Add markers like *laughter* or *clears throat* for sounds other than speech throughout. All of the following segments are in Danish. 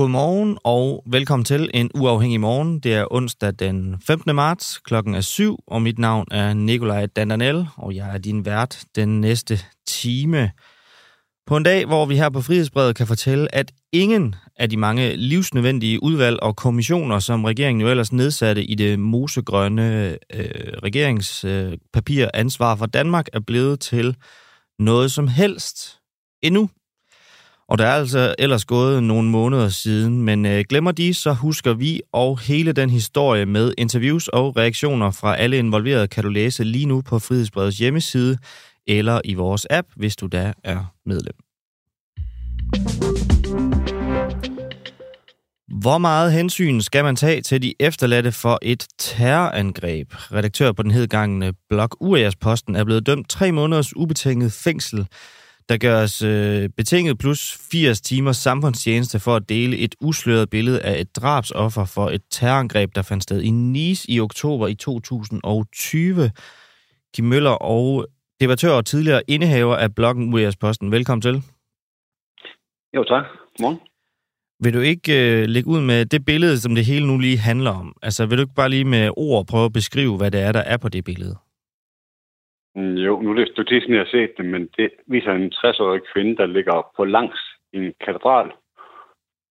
Godmorgen og velkommen til en uafhængig morgen. Det er onsdag den 15. marts, klokken er 7, og mit navn er Nikolaj Dandanel, og jeg er din vært den næste time. På en dag, hvor vi her på Frihedsbrevet kan fortælle, at ingen af de mange livsnødvendige udvalg og kommissioner, som regeringen jo ellers nedsatte i det mosegrønne øh, regeringspapir øh, ansvar for Danmark, er blevet til noget som helst endnu. Og der er altså ellers gået nogle måneder siden, men øh, glemmer de, så husker vi og hele den historie med interviews og reaktioner fra alle involverede kan du læse lige nu på Frihedsbredets hjemmeside eller i vores app, hvis du da er medlem. Hvor meget hensyn skal man tage til de efterladte for et terrorangreb? Redaktør på den hedgangende blog UAS Posten er blevet dømt tre måneders ubetinget fængsel der gøres øh, betinget plus 80 timers samfundstjeneste for at dele et usløret billede af et drabsoffer for et terrorangreb, der fandt sted i Nice i oktober i 2020. Kim Møller og debattør og tidligere indehaver af bloggen UAS-posten. Velkommen til. Jo, tak. Godmorgen. Vil du ikke øh, lægge ud med det billede, som det hele nu lige handler om? Altså, vil du ikke bare lige med ord prøve at beskrive, hvad det er, der er på det billede? Mm, jo, nu er det et jeg har set det, men det viser en 60-årig kvinde, der ligger på langs i en katedral.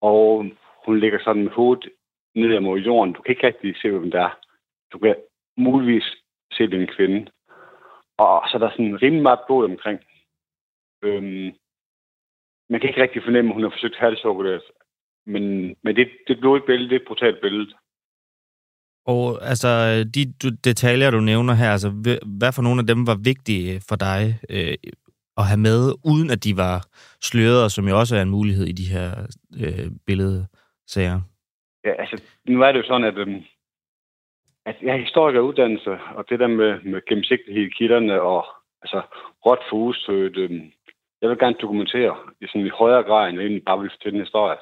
Og hun ligger sådan med hovedet ned mod jorden. Du kan ikke rigtig se, hvem der er. Du kan muligvis se, det en kvinde. Og så er der sådan rimelig meget blod omkring. Øhm, man kan ikke rigtig fornemme, at hun har forsøgt halshugget men, men det, det er blodigt billede, det er et brutalt billede. Og altså, de du, detaljer, du nævner her, altså, hvad for nogle af dem var vigtige for dig øh, at have med, uden at de var slørede, som jo også er en mulighed i de her øh, billedsager? Ja, altså, nu er det jo sådan, at, øh, at jeg er historiker uddannelse, og det der med, med gennemsigtighed i kilderne og altså, råt for usøgt, øh, jeg vil gerne dokumentere i sådan i højere grad, end jeg egentlig bare vil fortælle en historie.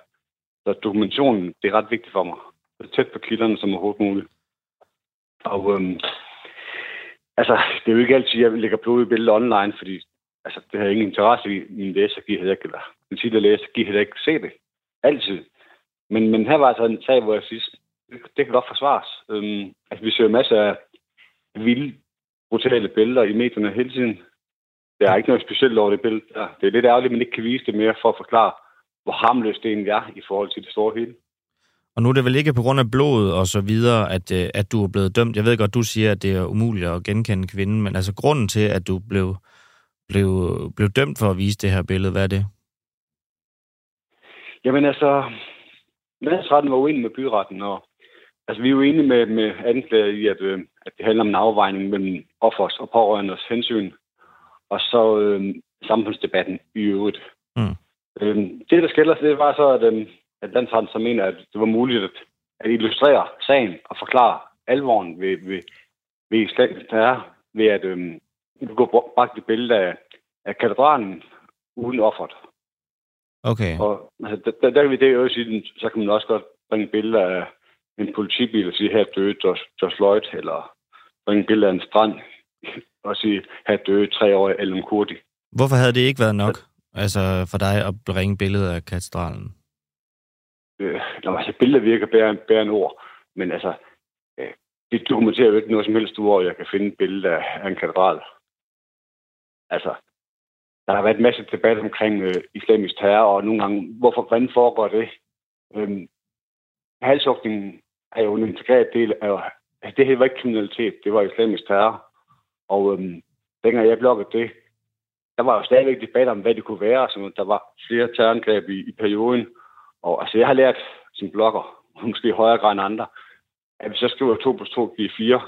Så dokumentationen, det er ret vigtigt for mig. Så tæt på kilderne som overhovedet muligt. Og øhm, altså, det er jo ikke altid, at jeg lægger blodige billeder online, fordi altså, det har ingen interesse i. Min læser giver heller ikke, eller min tidligere læser giver heller ikke se det. Altid. Men, men her var altså en sag, hvor jeg synes, det, det kan godt forsvares. Øhm, altså, vi ser masser af vilde, brutale billeder i medierne hele tiden. Der er ikke noget specielt over det billede der. Det er lidt ærgerligt, at man ikke kan vise det mere for at forklare, hvor harmløst det egentlig er i forhold til det store hele. Og nu er det vel ikke på grund af blodet og så videre, at, øh, at du er blevet dømt. Jeg ved godt, du siger, at det er umuligt at genkende kvinden, men altså grunden til, at du blev, blev, blev dømt for at vise det her billede, hvad er det? Jamen altså, landsretten var uenig med byretten, og altså, vi er jo enige med, med anklager i, at, øh, at det handler om en afvejning mellem offers og pårørendes hensyn, og så øh, samfundsdebatten i øvrigt. Mm. Øh, det, der skælder det var så, at øh, at landsretten så mener, at det var muligt at, at illustrere sagen og forklare alvoren ved, ved, ved islamisk terror, ved at øhm, gå bragt et billede af, af katedralen uden offeret. Okay. Og altså, der, der, kan vi det jo sige, så kan man også godt bringe billeder af en politibil og sige, her døde Josh, Josh Lloyd, eller bringe billeder af en strand og sige, her døde tre år Alan Kurdi. Hvorfor havde det ikke været nok altså for dig at bringe billeder af katedralen? øh, når altså, billeder virker bære, bære en ord, men altså, øh, det dokumenterer jo ikke noget som helst, hvor jeg kan finde et billede af, af en katedral. Altså, der har været en masse debat omkring øh, islamisk terror, og nogle gange, hvorfor, hvordan foregår det? Øhm, halshugningen er jo en integreret del af, altså det her var ikke kriminalitet, det var islamisk terror. Og øhm, dengang jeg bloggede det, der var jo stadigvæk debat om, hvad det kunne være. Så der var flere terrorangreb i, i perioden, og altså, jeg har lært som blogger, måske i højere grad end andre, at hvis jeg skriver 2 plus 2 giver 4,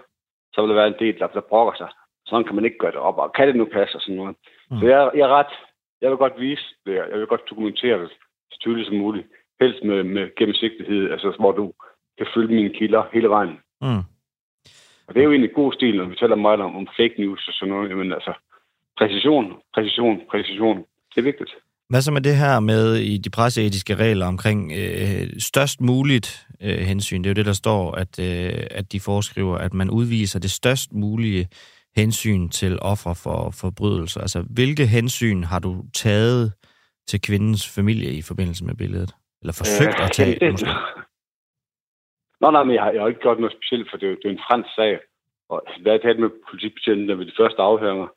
så vil der være en del, der, der brokker sig. Sådan kan man ikke gøre det op, og kan det nu passe og sådan noget. Mm. Så jeg, jeg er ret, jeg vil godt vise det, jeg vil godt dokumentere det så tydeligt som muligt. Helst med, med gennemsigtighed, altså hvor du kan følge mine kilder hele vejen. Mm. Og det er jo egentlig god stil, når vi taler meget om, om fake news og sådan noget. Jamen altså, præcision, præcision, præcision. Det er vigtigt. Hvad så med det her med i de presseetiske regler omkring øh, størst muligt øh, hensyn? Det er jo det, der står, at, øh, at de foreskriver, at man udviser det størst mulige hensyn til offer for forbrydelser. Altså, hvilke hensyn har du taget til kvindens familie i forbindelse med billedet? Eller forsøgt øh, at tage, det, måske? Nå, nej, men jeg har, jeg har ikke gjort noget specielt, for det er, det er en fransk sag. Og da jeg talte med politibetjenten ved de første afhøringer,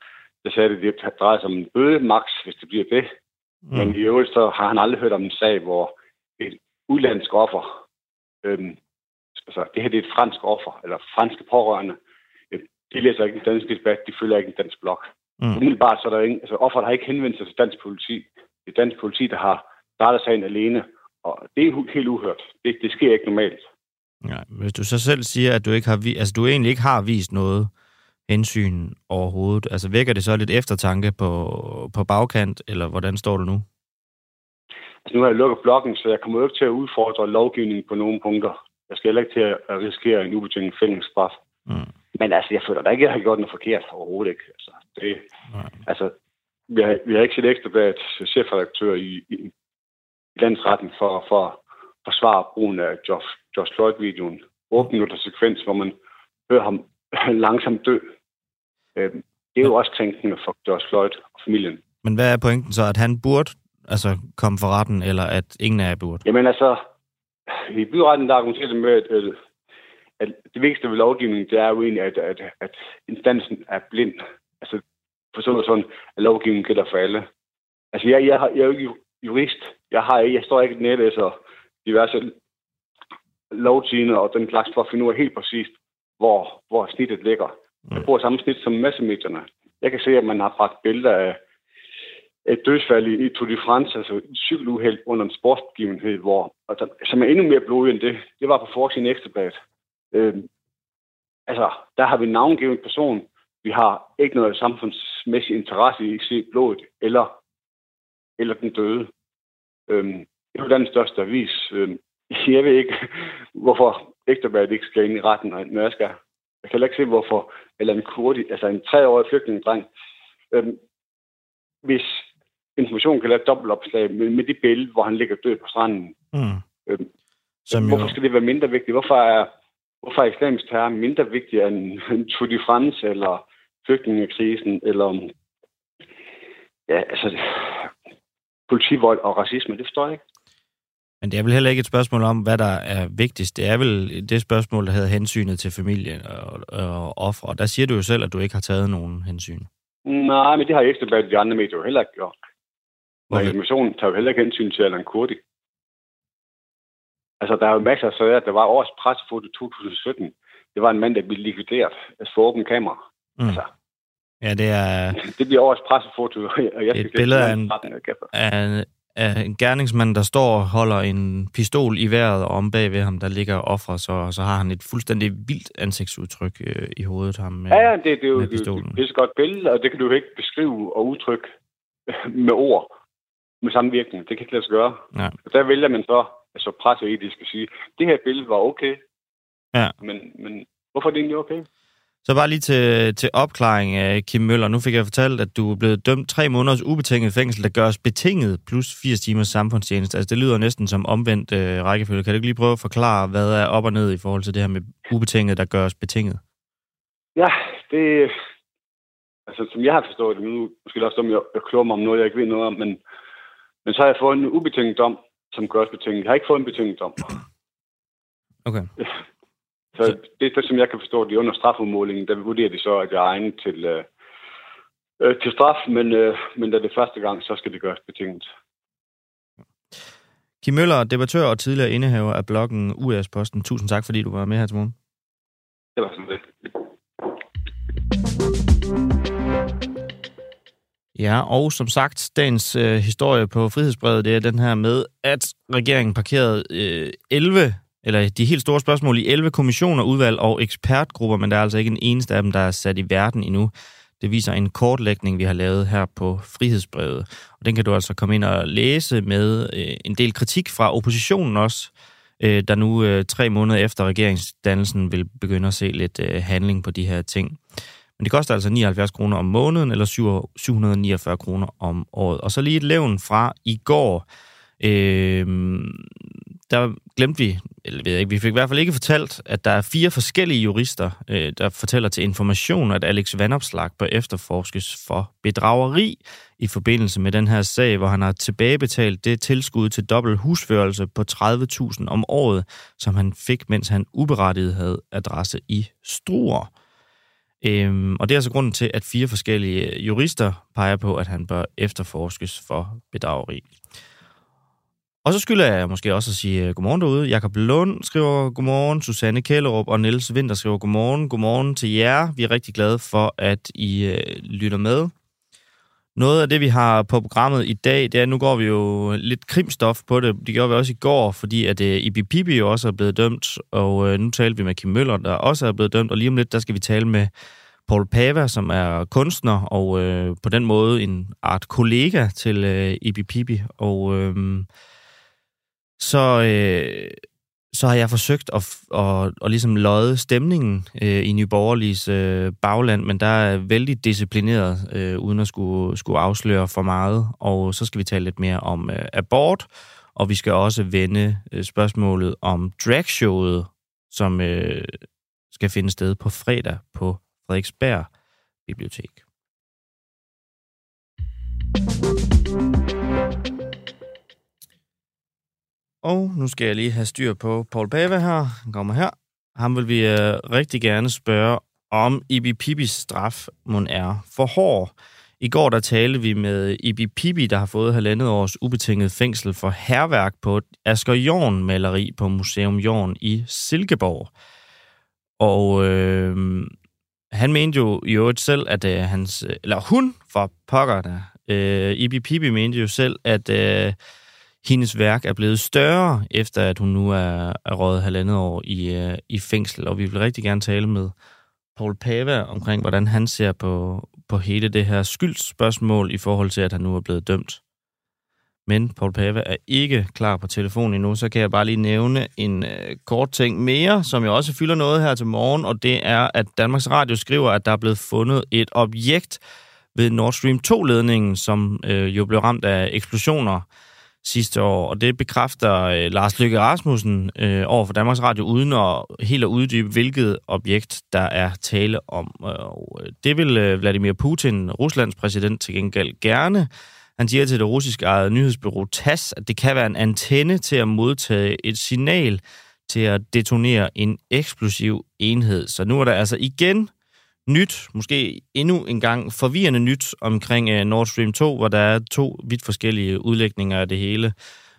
der sagde at det drejer sig om en bøde max, hvis det bliver det. Mm. Men i øvrigt så har han aldrig hørt om en sag, hvor et udlandsk offer, øhm, altså det her det er et fransk offer, eller franske pårørende, øh, de læser ikke en dansk debat, de følger ikke en dansk blog. Mm. Umiddelbart så er der ingen, altså offeret har ikke henvendt sig til dansk politi. Det er dansk politi, der har startet sagen alene, og det er helt uhørt. Det, det sker ikke normalt. Ja, hvis du så selv siger, at du ikke har altså du egentlig ikke har vist noget hensyn overhovedet, altså vækker det så lidt eftertanke på, på bagkant, eller hvordan står du nu? Altså, nu har jeg lukket bloggen, så jeg kommer jo ikke til at udfordre lovgivningen på nogle punkter. Jeg skal heller ikke til at risikere en ubetinget fængselsstraf. Mm. Men altså, jeg føler da ikke, at jeg har gjort noget forkert overhovedet ikke. Altså, det, altså vi, har, vi har ikke set ekstra bag chefredaktør i, i, i landsretten for, for forsvare brugen af Josh, Josh Floyd-videoen. 8 minutter sekvens, hvor man hører ham *laughs* langsomt dø. Øhm, det er jo også tænkende for Josh Floyd og familien. Men hvad er pointen så? At han burde altså, komme for retten, eller at ingen af jer burde? Jamen altså, i byretten der argumenterer det med, at, at det vigtigste ved lovgivningen, det er jo egentlig, at, at, at instansen er blind. Altså, forstået sådan, at lovgivningen gælder for alle. Altså, jeg, jeg, jeg er jo ikke jurist. Jeg, har, jeg står ikke og diverse lovtiner og den slags for at finde ud af helt præcist, hvor, hvor snittet ligger. Jeg mm. bruger samme snit som massemedierne. Jeg kan se, at man har bragt billeder af et dødsfald i, Tour de France, altså et cykeluheld under en sportsbegivenhed, hvor, altså, som er endnu mere blodig end det. Det var på forsiden ekstrabladet. Øhm, altså, der har vi en navngivet person. Vi har ikke noget samfundsmæssig interesse i at se blodet eller, eller den døde. Øhm, det er jo den største avis. Øhm, *laughs* jeg ved ikke, hvorfor Ekstrabladet ikke skal ind i retten, når jeg skal. Jeg kan heller ikke se, hvorfor, eller en kurdi, altså en treårig flygtningedreng, øhm, hvis information kan lave et dobbeltopslag med, med det billede, hvor han ligger død på stranden. Mm. Øhm, Som hvorfor jo... skal det være mindre vigtigt? Hvorfor er, hvorfor er islamisk terror mindre vigtig *laughs* end Tour de France, eller flygtningekrisen, eller ja, altså, politivold og racisme? Det forstår jeg ikke. Men det er vel heller ikke et spørgsmål om, hvad der er vigtigst. Det er vel det spørgsmål, der hedder hensynet til familien og, og offer. Og der siger du jo selv, at du ikke har taget nogen hensyn. Nej, men det har Ekstrabladet de andre medier jo heller ikke gjort. Og informationen tager jo heller ikke hensyn til Allan Kurdi. Altså, der er jo masser af sager. Der var årets pressefoto 2017. Det var en mand, der blev likvideret altså for åben kamera. Mm. Altså, Ja, det er... *laughs* Det bliver årets pressefoto, og jeg et billede af en, af, af en gerningsmand, der står og holder en pistol i vejret, og om bag ved ham, der ligger offer, så, så har han et fuldstændig vildt ansigtsudtryk øh, i hovedet ham med, Ja, ja det, det er jo det, det er et godt billede, og det kan du jo ikke beskrive og udtrykke *laughs* med ord med samme virkning. Det kan ikke lade sig gøre. Ja. Og der vælger man så, altså presseetisk at sige, det her billede var okay, ja. men, men hvorfor er det egentlig okay? Så bare lige til, til opklaring Kim Møller. Nu fik jeg fortalt, at du er blevet dømt tre måneders ubetinget fængsel, der gøres betinget plus 80 timers samfundstjeneste. Altså det lyder næsten som omvendt øh, rækkefølge. Kan du ikke lige prøve at forklare, hvad er op og ned i forhold til det her med ubetinget, der gøres betinget? Ja, det... Altså som jeg har forstået det, nu måske også om jeg, jeg klog mig om noget, jeg ikke ved noget om, men, men så har jeg fået en ubetinget dom, som gøres betinget. Jeg har ikke fået en betinget dom. Okay. Så det, det, som jeg kan forstå, de under strafudmålingen, der vurderer de så, at jeg er egnet til, øh, øh, til straf, men, øh, men da det er første gang, så skal det gøres betinget. Kim Møller, debattør og tidligere indehaver af bloggen US Posten. Tusind tak, fordi du var med her til morgen. Det var sådan det. Ja, og som sagt, dagens øh, historie på Frihedsbrevet, det er den her med, at regeringen parkerede øh, 11 eller de helt store spørgsmål i 11 kommissioner, udvalg og ekspertgrupper, men der er altså ikke en eneste af dem, der er sat i verden endnu. Det viser en kortlægning, vi har lavet her på Frihedsbrevet. Og den kan du altså komme ind og læse med øh, en del kritik fra oppositionen også, øh, der nu øh, tre måneder efter regeringsdannelsen vil begynde at se lidt øh, handling på de her ting. Men det koster altså 79 kroner om måneden, eller 749 kroner om året. Og så lige et levn fra i går. Øh, der glemte vi, eller ved jeg ikke, vi fik i hvert fald ikke fortalt, at der er fire forskellige jurister, øh, der fortæller til information, at Alex Vandopslag bør efterforskes for bedrageri i forbindelse med den her sag, hvor han har tilbagebetalt det tilskud til dobbelt husførelse på 30.000 om året, som han fik, mens han uberettiget havde adresse i Struer. Øhm, og det er altså grunden til, at fire forskellige jurister peger på, at han bør efterforskes for bedrageri. Og så skylder jeg måske også at sige øh, godmorgen derude. Jakob Lund skriver godmorgen, Susanne Kællerup og Niels Vinter skriver godmorgen. Godmorgen til jer. Vi er rigtig glade for, at I øh, lytter med. Noget af det, vi har på programmet i dag, det er, at nu går vi jo lidt krimstof på det. Det gjorde vi også i går, fordi at øh, Ibi Pibi jo også er blevet dømt, og øh, nu taler vi med Kim Møller, der også er blevet dømt, og lige om lidt, der skal vi tale med Paul Pava, som er kunstner, og øh, på den måde en art kollega til øh, Ibi Pibi, og... Øh, så, øh, så har jeg forsøgt at, at, at, at ligesom lodde stemningen øh, i Nyborgerliges øh, bagland, men der er vældig disciplineret, øh, uden at skulle, skulle afsløre for meget. Og så skal vi tale lidt mere om øh, abort, og vi skal også vende øh, spørgsmålet om dragshowet, som øh, skal finde sted på fredag på Frederiksberg Bibliotek. Og nu skal jeg lige have styr på Paul Pava her. Han kommer her. Ham vil vi øh, rigtig gerne spørge, om Ibi Pibis straf mon er for hård. I går der talte vi med Ibi Pibi, der har fået halvandet års ubetinget fængsel for herværk på et Asger Jorn-maleri på Museum Jorn i Silkeborg. Og øh, han mente jo i øvrigt selv, at øh, hans... Eller hun, for pokker der. Øh, Ibi Pibi mente jo selv, at... Øh, hendes værk er blevet større, efter at hun nu er, er røget halvandet år i, uh, i fængsel. Og vi vil rigtig gerne tale med Paul Pava omkring, hvordan han ser på, på hele det her skyldsspørgsmål i forhold til, at han nu er blevet dømt. Men Paul Pava er ikke klar på telefonen endnu, så kan jeg bare lige nævne en øh, kort ting mere, som jeg også fylder noget her til morgen, og det er, at Danmarks Radio skriver, at der er blevet fundet et objekt ved Nord Stream 2-ledningen, som øh, jo blev ramt af eksplosioner sidste år, og det bekræfter øh, Lars Lykke Rasmussen øh, over for Danmarks Radio, uden at helt at uddybe, hvilket objekt der er tale om. Og øh, det vil øh, Vladimir Putin, Ruslands præsident, til gengæld gerne. Han siger til det russiske eget nyhedsbureau TASS, at det kan være en antenne til at modtage et signal til at detonere en eksplosiv enhed. Så nu er der altså igen nyt, måske endnu en gang forvirrende nyt omkring uh, Nord Stream 2, hvor der er to vidt forskellige udlægninger af det hele.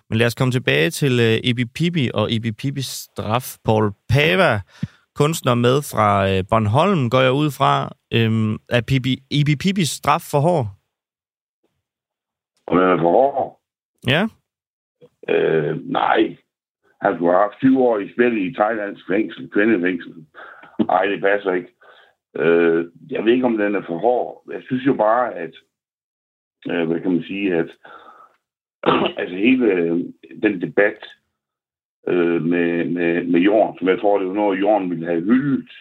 Men lad os komme tilbage til Ibi Pibi og Ibi Pibis straf. Paul Pava, kunstner med fra uh, Bornholm, går jeg ud fra. Um, er Pibi, Ibi Pibis straf for hård? Om den er for hård? Ja. Øh, nej. Han skulle have haft 20 år i spil i Thailands fængsel, kvindefængsel. Nej, det passer ikke. Øh, jeg ved ikke, om den er for hård. Jeg synes jo bare, at, øh, hvad kan man sige, at *clears throat* altså hele øh, den debat øh, med, med, med Jorden, som jeg tror, det var noget, Jorden ville have hyldet.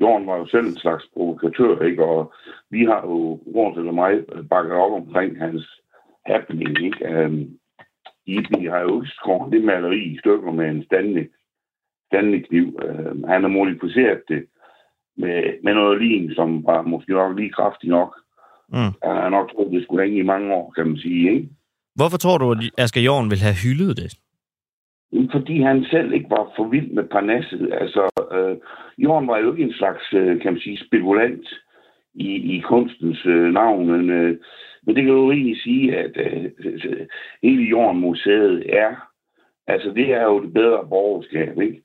Jorden var jo selv en slags provokatør, ikke? Og vi har jo, Jorden eller mig, bakket op omkring hans happening, ikke? Øhm, um, Ibi har jo ikke skåret det maleri i stykker med en standende, standende kniv. Uh, øhm, han har modificeret det med, med noget lin, som var måske nok lige kraftig nok. Mm. Han har nok troet, det skulle hænge i mange år, kan man sige. Ikke? Hvorfor tror du, at Asger Jorn ville have hyldet det? Fordi han selv ikke var for vild med parnasset. Altså, øh, Jorn var jo ikke en slags, øh, kan man sige, spekulant i, i kunstens øh, navn, men, øh, men det kan jo egentlig sige, at øh, hele Jorn-museet er, altså det er jo det bedre borgerskab, ikke?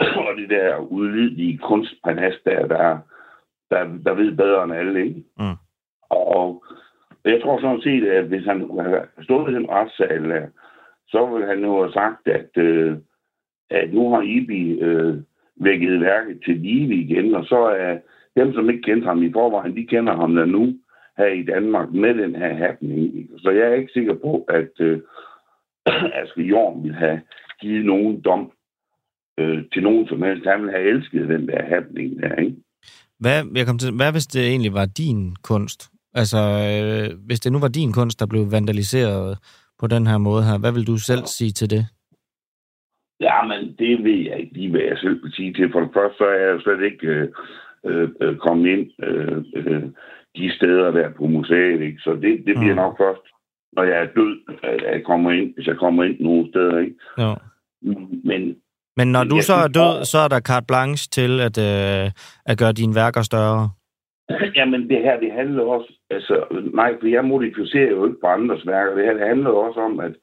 *coughs* og det der udvidelige kunstpanas der, der, der, der ved bedre end alle, ikke? Mm. Og jeg tror sådan set, at hvis han stået i den retssal, så ville han jo have sagt, at, øh, at nu har Ibi øh, vækket værket til live igen, og så er dem, som ikke kendte ham i forvejen, de kender ham der nu her i Danmark med den her happening. Så jeg er ikke sikker på, at øh, *coughs* Asger Jorn vil have givet nogen dom øh, til nogen som helst. Han ville have elsket den der happening der, ikke? Hvad, jeg kom til, hvad hvis det egentlig var din kunst? Altså, øh, hvis det nu var din kunst, der blev vandaliseret på den her måde her, hvad vil du selv sige til det? Ja, men det ved jeg ikke lige, hvad jeg selv vil sige til. For det første, så er jeg slet ikke øh, øh, øh, kommet ind øh, øh, de steder der på museet. Ikke? Så det, det bliver mm. nok først, når jeg er død, at jeg kommer ind, hvis jeg kommer ind nogle steder. Ikke? Jo. Men, Men når du så er død, så er der carte blanche til at, øh, at gøre dine værker større? *clears throat* Jamen, det her, det handler også... Altså, nej, for jeg modificerer jo ikke på andres værker. Det her, det handler også om, at,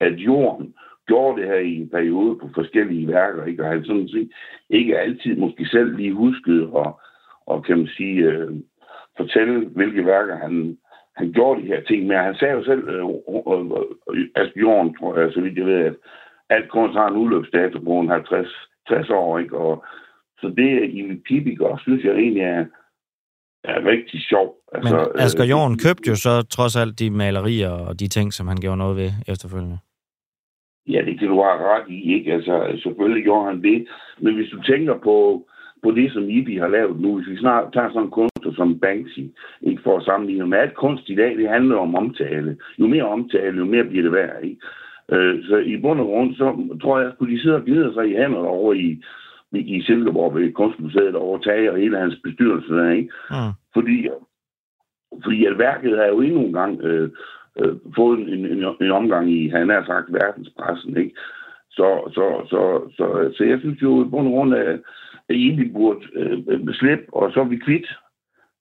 at jorden gjorde det her i en periode på forskellige værker, ikke? og han sådan set ikke altid måske selv lige husket og, og kan man sige, øh, fortælle, hvilke værker han, han gjorde de her ting med. Han sagde jo selv, øh, øh, øh, Asbjørn, tror jeg, så vidt jeg ved, at alt kunst har en udløbsdato på 50 60 år, ikke? Og, så det i mit pibiker, synes jeg egentlig er, er rigtig sjov. Altså, Men Asger Jorn øh, købte jo så trods alt de malerier og de ting, som han gjorde noget ved efterfølgende. Ja, det kan du have ret i, ikke? Altså, selvfølgelig gjorde han det. Men hvis du tænker på, på det, som Ibi har lavet nu, hvis vi snart tager sådan en kunstner som Banksy, ikke for at sammenligne med alt kunst i dag, det handler om omtale. Jo mere omtale, jo mere bliver det værd, ikke? Øh, så i bund og grund, så tror jeg, at de sidder og glider sig i hænderne over i, i Silkeborg ved Kunstmuseet over Tage og hele hans bestyrelse der, ikke? Mm. Fordi, fordi at værket er jo endnu en gang øh, øh, fået en, en, en omgang i, han har sagt, verdenspressen, ikke? Så, så, så, så, så jeg synes jo, på grund af, at I burde øh, slippe, og så er vi kvitt.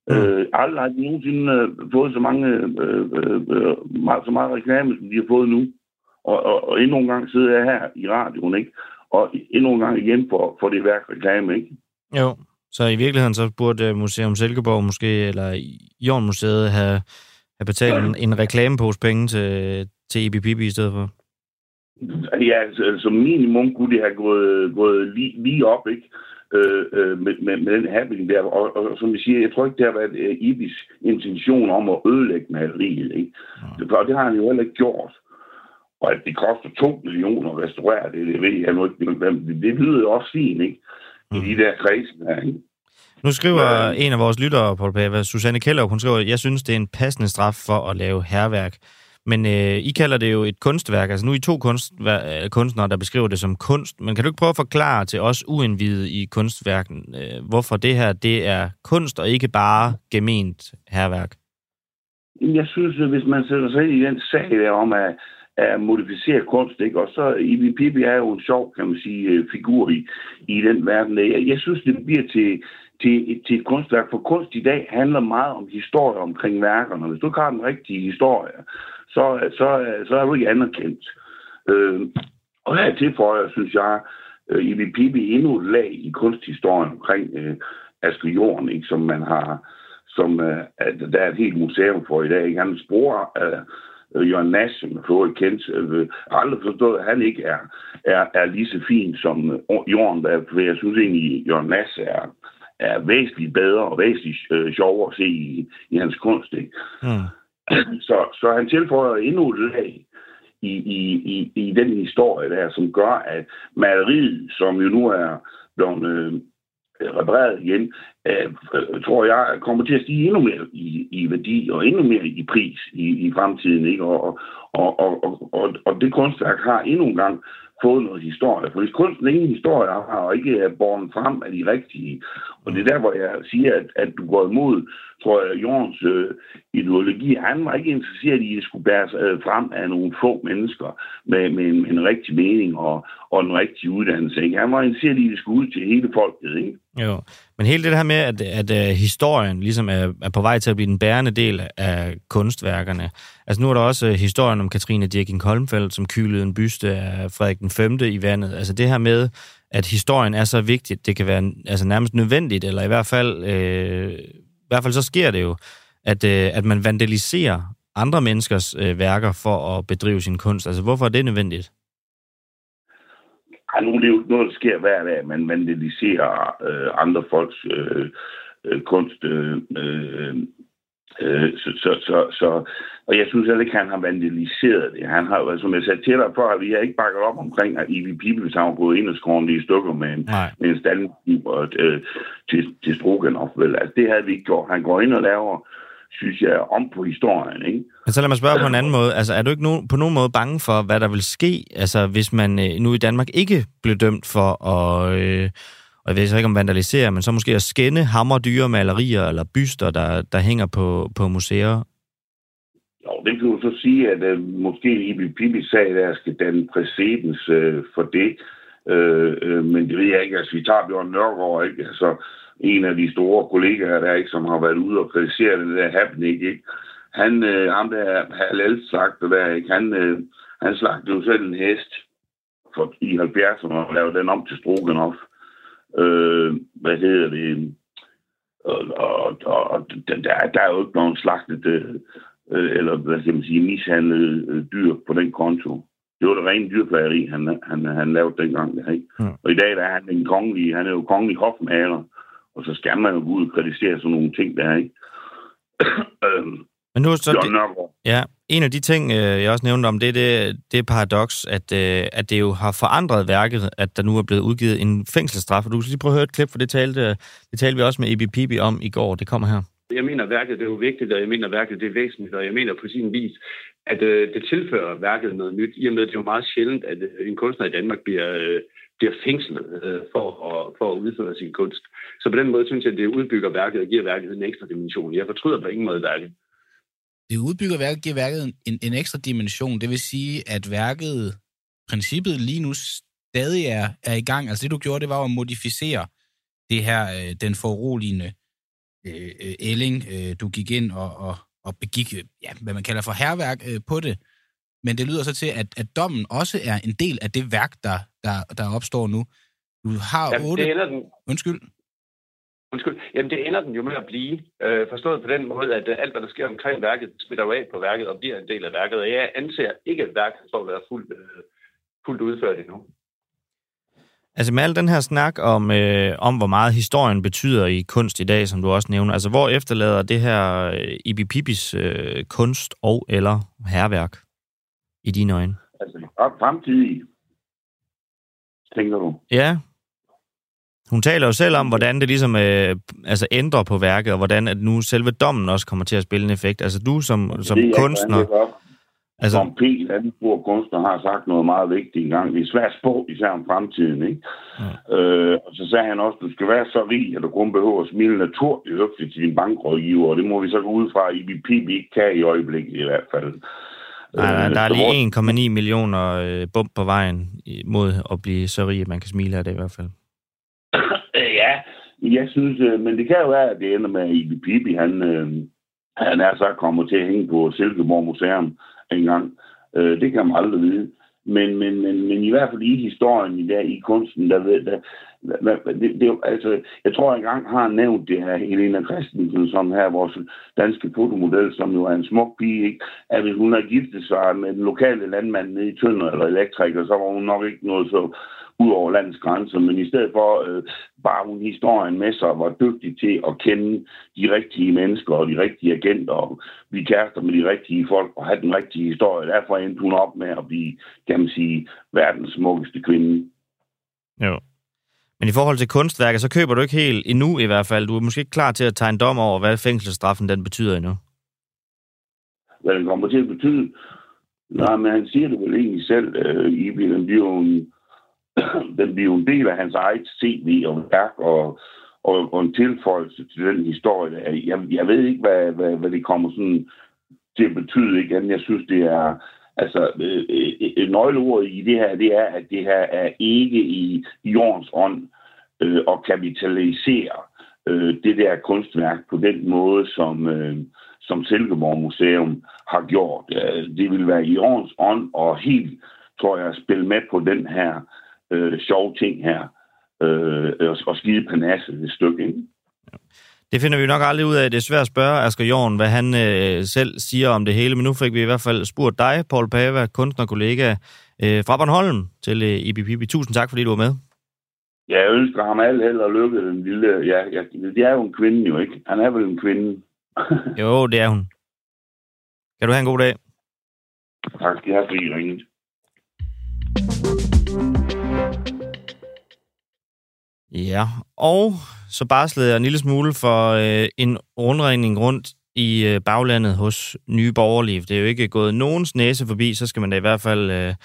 Mm. Øh, aldrig har de nogensinde øh, fået så mange, øh, øh, øh, så meget reklame, som de har fået nu. Og, og, og endnu en gang sidder jeg her i radioen, ikke? Og endnu en gang igen for, for det værk reklame, ikke? Jo, så i virkeligheden så burde Museum Silkeborg måske, eller Jorden Museet have have betalt en, en reklamepose penge til, til EBPB i stedet for? Ja, altså, som minimum kunne det have gået, gået lige, lige op, ikke? Øh, øh, med, med, med den happening der. Og, og, og som vi siger, jeg tror ikke, det har været uh, Ibis intention om at ødelægge maleriet, ikke? Ja. Og det har han jo heller ikke gjort. Og at det koster 2 millioner at restaurere det, det ved jeg nu ikke. Det, det lyder også fint, ikke? I mm. de der kredse der, ikke? Nu skriver ja. en af vores lyttere, Paul Pava, Susanne Keller, hun skriver, jeg synes, det er en passende straf for at lave herværk. Men øh, I kalder det jo et kunstværk. Altså nu er I to kunst, øh, kunstnere, der beskriver det som kunst. Men kan du ikke prøve at forklare til os uindvidede i kunstværken, øh, hvorfor det her det er kunst og ikke bare gement herværk? Jeg synes, at hvis man sætter sig ind i den sag der om at, af modificeret kunst, ikke? og så Ibi Pippi er jo en sjov, kan man sige, øh, figur i, i den verden. Jeg, jeg synes, det bliver til, til, til et kunstværk. For kunst i dag handler meget om historie omkring værkerne. Hvis du ikke har den rigtige historie, så, så, så er du ikke anerkendt. Øh, og her tilføjer, synes jeg, øh, Ibi Pippi endnu et lag i kunsthistorien omkring øh, Astrid Jorden, ikke, som man har, som øh, der er et helt museum for i dag. Ikke? Han spor øh, Jørgen Nash, som er for kendt, øh, aldrig forstået, at han ikke er, er, er lige så fin som øh, Jorden, der, for jeg synes egentlig, Jørgen Nash er, er væsentligt bedre og væsentligt øh, sjovere at se i, i hans kunst. Ikke? Mm. *clears throat* Så, så han tilføjer endnu et lag i, i, i, i den historie der, som gør, at maleriet, som jo nu er blevet øh, Øh, repareret igen, øh, tror jeg, kommer til at stige endnu mere i, i værdi og endnu mere i pris i, i fremtiden. Ikke? Og, og, og, og, og, og det kunstværk har endnu en gang fået noget historie. For hvis kunsten ingen historie har, og ikke er borgen frem af de rigtige, og det er der, hvor jeg siger, at, at du går imod, tror jeg, Jordens øh, ideologi. Han var ikke interesseret i, at det skulle bæres øh, frem af nogle få mennesker med, med, en, en rigtig mening og, og en rigtig uddannelse. Ikke? Han var interesseret i, at det skulle ud til hele folket. Ikke? Jo, men hele det her med, at, at, at øh, historien ligesom er, er på vej til at blive den bærende del af kunstværkerne. Altså nu er der også øh, historien om Katrine Dirking Holmfeldt, som kylede en byste af Frederik den 5. i vandet. Altså det her med, at historien er så vigtigt, det kan være altså nærmest nødvendigt, eller i hvert fald, øh, hvert fald så sker det jo, at, øh, at man vandaliserer andre menneskers øh, værker for at bedrive sin kunst. Altså hvorfor er det nødvendigt? Ja, nu er det jo noget, der sker hver dag. Man vandaliserer øh, andre folks øh, øh, kunst. Øh, Øh, så, så, så, så, og jeg synes heller ikke, han har vandaliseret det. Han har, som jeg sagde til dig før, vi har ikke bakket op omkring, at Ivi Pibels har gået ind og skåret i stykker med en, med en standkiber øh, til, til Stroganov. Vel? Altså, det havde vi ikke gjort. Han går ind og laver synes jeg, om på historien. Ikke? Men så lad mig spørge på en anden måde. Altså, er du ikke no, på nogen måde bange for, hvad der vil ske, altså, hvis man øh, nu i Danmark ikke blev dømt for at... Øh, og jeg ved så ikke om vandalisere, men så måske at skænde hammerdyre malerier eller byster, der, der hænger på, på museer? Jo, det kan jo så sige, at uh, måske Ibi Pibi sag der skal danne præcedens uh, for det. Uh, uh, men det ved jeg ikke. Altså, vi tager Bjørn Nørgaard, ikke? Altså, en af de store kollegaer der, ikke, som har været ude og kritisere den der happening, ikke? Han, uh, ham der halal slagter der, ikke? Han, uh, han slagte jo selv en hest for, i 70'erne og lavede den om til Stroganoff øh, hvad hedder det, og, og, og, der, der er jo ikke nogen slagtet, øh, eller hvad skal man sige, mishandlet øh, dyr på den konto. Det var det rene dyrplageri, han, han, han lavede dengang. Ikke? Mm. Og i dag der er han en kongelig, han er jo kongelig hofmaler, og så skal man jo gå ud og kritisere sådan nogle ting der, ikke? *clears throat* øhm, men nu er så det, ja, en af de ting, øh, jeg også nævnte om, det er det, det paradoks, at, øh, at det jo har forandret værket, at der nu er blevet udgivet en fængselsstraf. Og du skal lige prøve at høre et klip, for det talte, det talte vi også med Ebi Pibi om i går. Det kommer her. Jeg mener, værket det er jo vigtigt, og jeg mener, værket det er væsentligt, og jeg mener på sin vis, at øh, det tilfører værket noget nyt, i og med, at det er jo meget sjældent, at øh, en kunstner i Danmark bliver, øh, bliver fængslet øh, for, at, for at udføre sin kunst. Så på den måde synes jeg, at det udbygger værket og giver værket en ekstra dimension. Jeg fortryder på ingen måde værket. Det udbygger værket, giver værket en, en ekstra dimension. Det vil sige, at værket, princippet lige nu stadig er, er i gang. Altså det, du gjorde, det var at modificere det her, øh, den foruroligende øh, øh, ælling. Øh, du gik ind og, og, og begik, ja, hvad man kalder for herværk øh, på det. Men det lyder så til, at, at dommen også er en del af det værk, der, der, der opstår nu. Du har Jamen, otte... Det ender den. Undskyld. Undskyld. Jamen, det ender den jo med at blive. Øh, forstået på den måde, at øh, alt, hvad der sker omkring værket, smitter jo af på værket og bliver en del af værket. Og jeg anser ikke, at værket står at være fuldt, øh, fuldt udført endnu. Altså med al den her snak om, øh, om, hvor meget historien betyder i kunst i dag, som du også nævner, altså hvor efterlader det her øh, Ibi Pipis øh, kunst og eller herværk i dine øjne? Altså fremtidig, tænker du? Ja, hun taler jo selv om, hvordan det ligesom øh, altså ændrer på værket, og hvordan at nu selve dommen også kommer til at spille en effekt. Altså du som, som det kunstner... Altså, som P, stor kunstner, har sagt noget meget vigtigt engang. Det er svært spå, især om fremtiden, ikke? Ja. Øh, og så sagde han også, du skal være så rig, at du kun behøver at smile naturligt høfligt til din bankrådgiver, og det må vi så gå ud fra, at IBP vi ikke kan i øjeblikket i hvert fald. Nej, nej, der er lige 1,9 millioner øh, bump på vejen mod at blive så rig, at man kan smile af det i hvert fald jeg synes, øh, men det kan jo være, at det ender med, at Ibi Pibi, han, øh, han er så kommet til at hænge på Silkeborg Museum en gang. Øh, det kan man aldrig vide. Men, men, men, men i hvert fald i historien, i, der, i kunsten, der, der, der det, det, altså, jeg tror engang har nævnt det her Helena Christensen, som her vores danske fotomodel, som jo er en smuk pige, ikke? at hvis hun har giftet sig med den lokale landmand nede i Tønder eller elektriker, så var hun nok ikke noget så ud over landets grænser, men i stedet for øh, bare hun historien med sig, var dygtig til at kende de rigtige mennesker og de rigtige agenter, og blive kærester med de rigtige folk og have den rigtige historie. Derfor endte hun op med at blive, kan man sige, verdens smukkeste kvinde. Jo. Men i forhold til kunstværket, så køber du ikke helt endnu i hvert fald. Du er måske ikke klar til at tage en dom over, hvad fængselsstraffen den betyder endnu. Hvad den kommer til at betyde? Nej, men han siger det vel egentlig selv, øh, i den bliver jo en, *coughs* den bliver en del af hans eget CV og værk og, og, og en tilføjelse til den historie. Jeg, jeg ved ikke, hvad, hvad, hvad det kommer sådan til at betyde, ikke? jeg synes, det er... Altså, øh, øh, nøgleordet i det her, det er, at det her er ikke i jordens ånd øh, at kapitalisere øh, det der kunstværk på den måde, som, øh, som Silkeborg Museum har gjort. Øh, det vil være i jordens ånd og helt, tror jeg, spille med på den her øh, sjove ting her, øh, og, og skide panasse et stykke. Ikke? Det finder vi nok aldrig ud af. Det er svært at spørge Asger Jorn, hvad han øh, selv siger om det hele, men nu fik vi i hvert fald spurgt dig, Paul Pava, kunstnerkollega øh, fra Bornholm, til øh, IBPB. Tusind tak, fordi du var med. Jeg ønsker ham alt held og lykke, den lille... Ja, ja, det er jo en kvinde jo, ikke? Han er vel en kvinde. Jo, det er hun. Kan du have en god dag? Tak jeg have, fordi I Ja, og så barslede jeg en lille smule for øh, en rundringning rundt i øh, baglandet hos Nye Borgerlige. Det er jo ikke gået nogens næse forbi, så skal man da i hvert fald øh,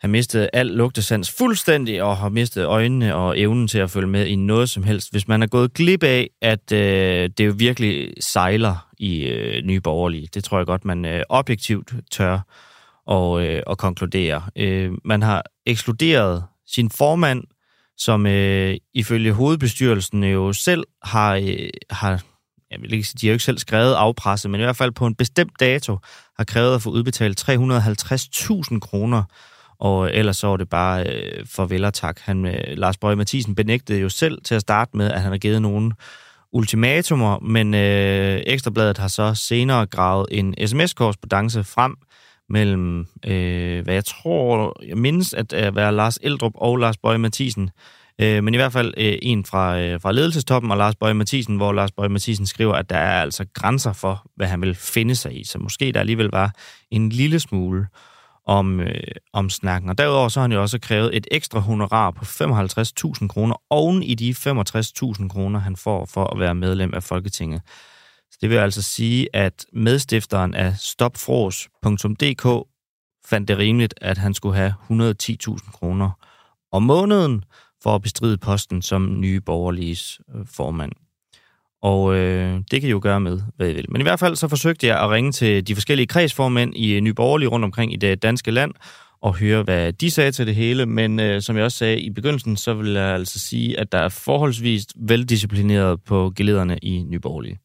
have mistet al lugtesans fuldstændig og har mistet øjnene og evnen til at følge med i noget som helst. Hvis man er gået glip af, at øh, det jo virkelig sejler i øh, Nye Borgerlige, det tror jeg godt, man øh, objektivt tør og, øh, og konkludere. Øh, man har ekskluderet sin formand, som øh, ifølge hovedbestyrelsen jo selv har, øh, har jeg vil ikke sige, de har jo ikke selv skrevet afpresset, men i hvert fald på en bestemt dato har krævet at få udbetalt 350.000 kroner, og ellers så var det bare øh, farvel og tak. Han, øh, Lars Bøge Mathisen benægtede jo selv til at starte med, at han har givet nogen ultimatumer, men øh, Ekstrabladet har så senere gravet en sms-korrespondence frem mellem, øh, hvad jeg tror, jeg mindes at øh, være Lars Eldrup og Lars Bøje Mathisen, øh, men i hvert fald øh, en fra, øh, fra ledelsestoppen og Lars Bøje Mathisen, hvor Lars Bøje Mathisen skriver, at der er altså grænser for, hvad han vil finde sig i, så måske der alligevel var en lille smule om, øh, om snakken. Og derudover så har han jo også krævet et ekstra honorar på 55.000 kroner oven i de 65.000 kroner, han får for at være medlem af Folketinget. Så det vil altså sige, at medstifteren af stopfros.dk fandt det rimeligt, at han skulle have 110.000 kroner om måneden for at bestride posten som nye borgerliges øh, formand. Og øh, det kan I jo gøre med, hvad I vil. Men i hvert fald så forsøgte jeg at ringe til de forskellige kredsformænd i øh, Nye Borgerlige rundt omkring i det danske land, og høre, hvad de sagde til det hele. Men øh, som jeg også sagde i begyndelsen, så vil jeg altså sige, at der er forholdsvis veldisciplineret på gelederne i Nye Borgerlige.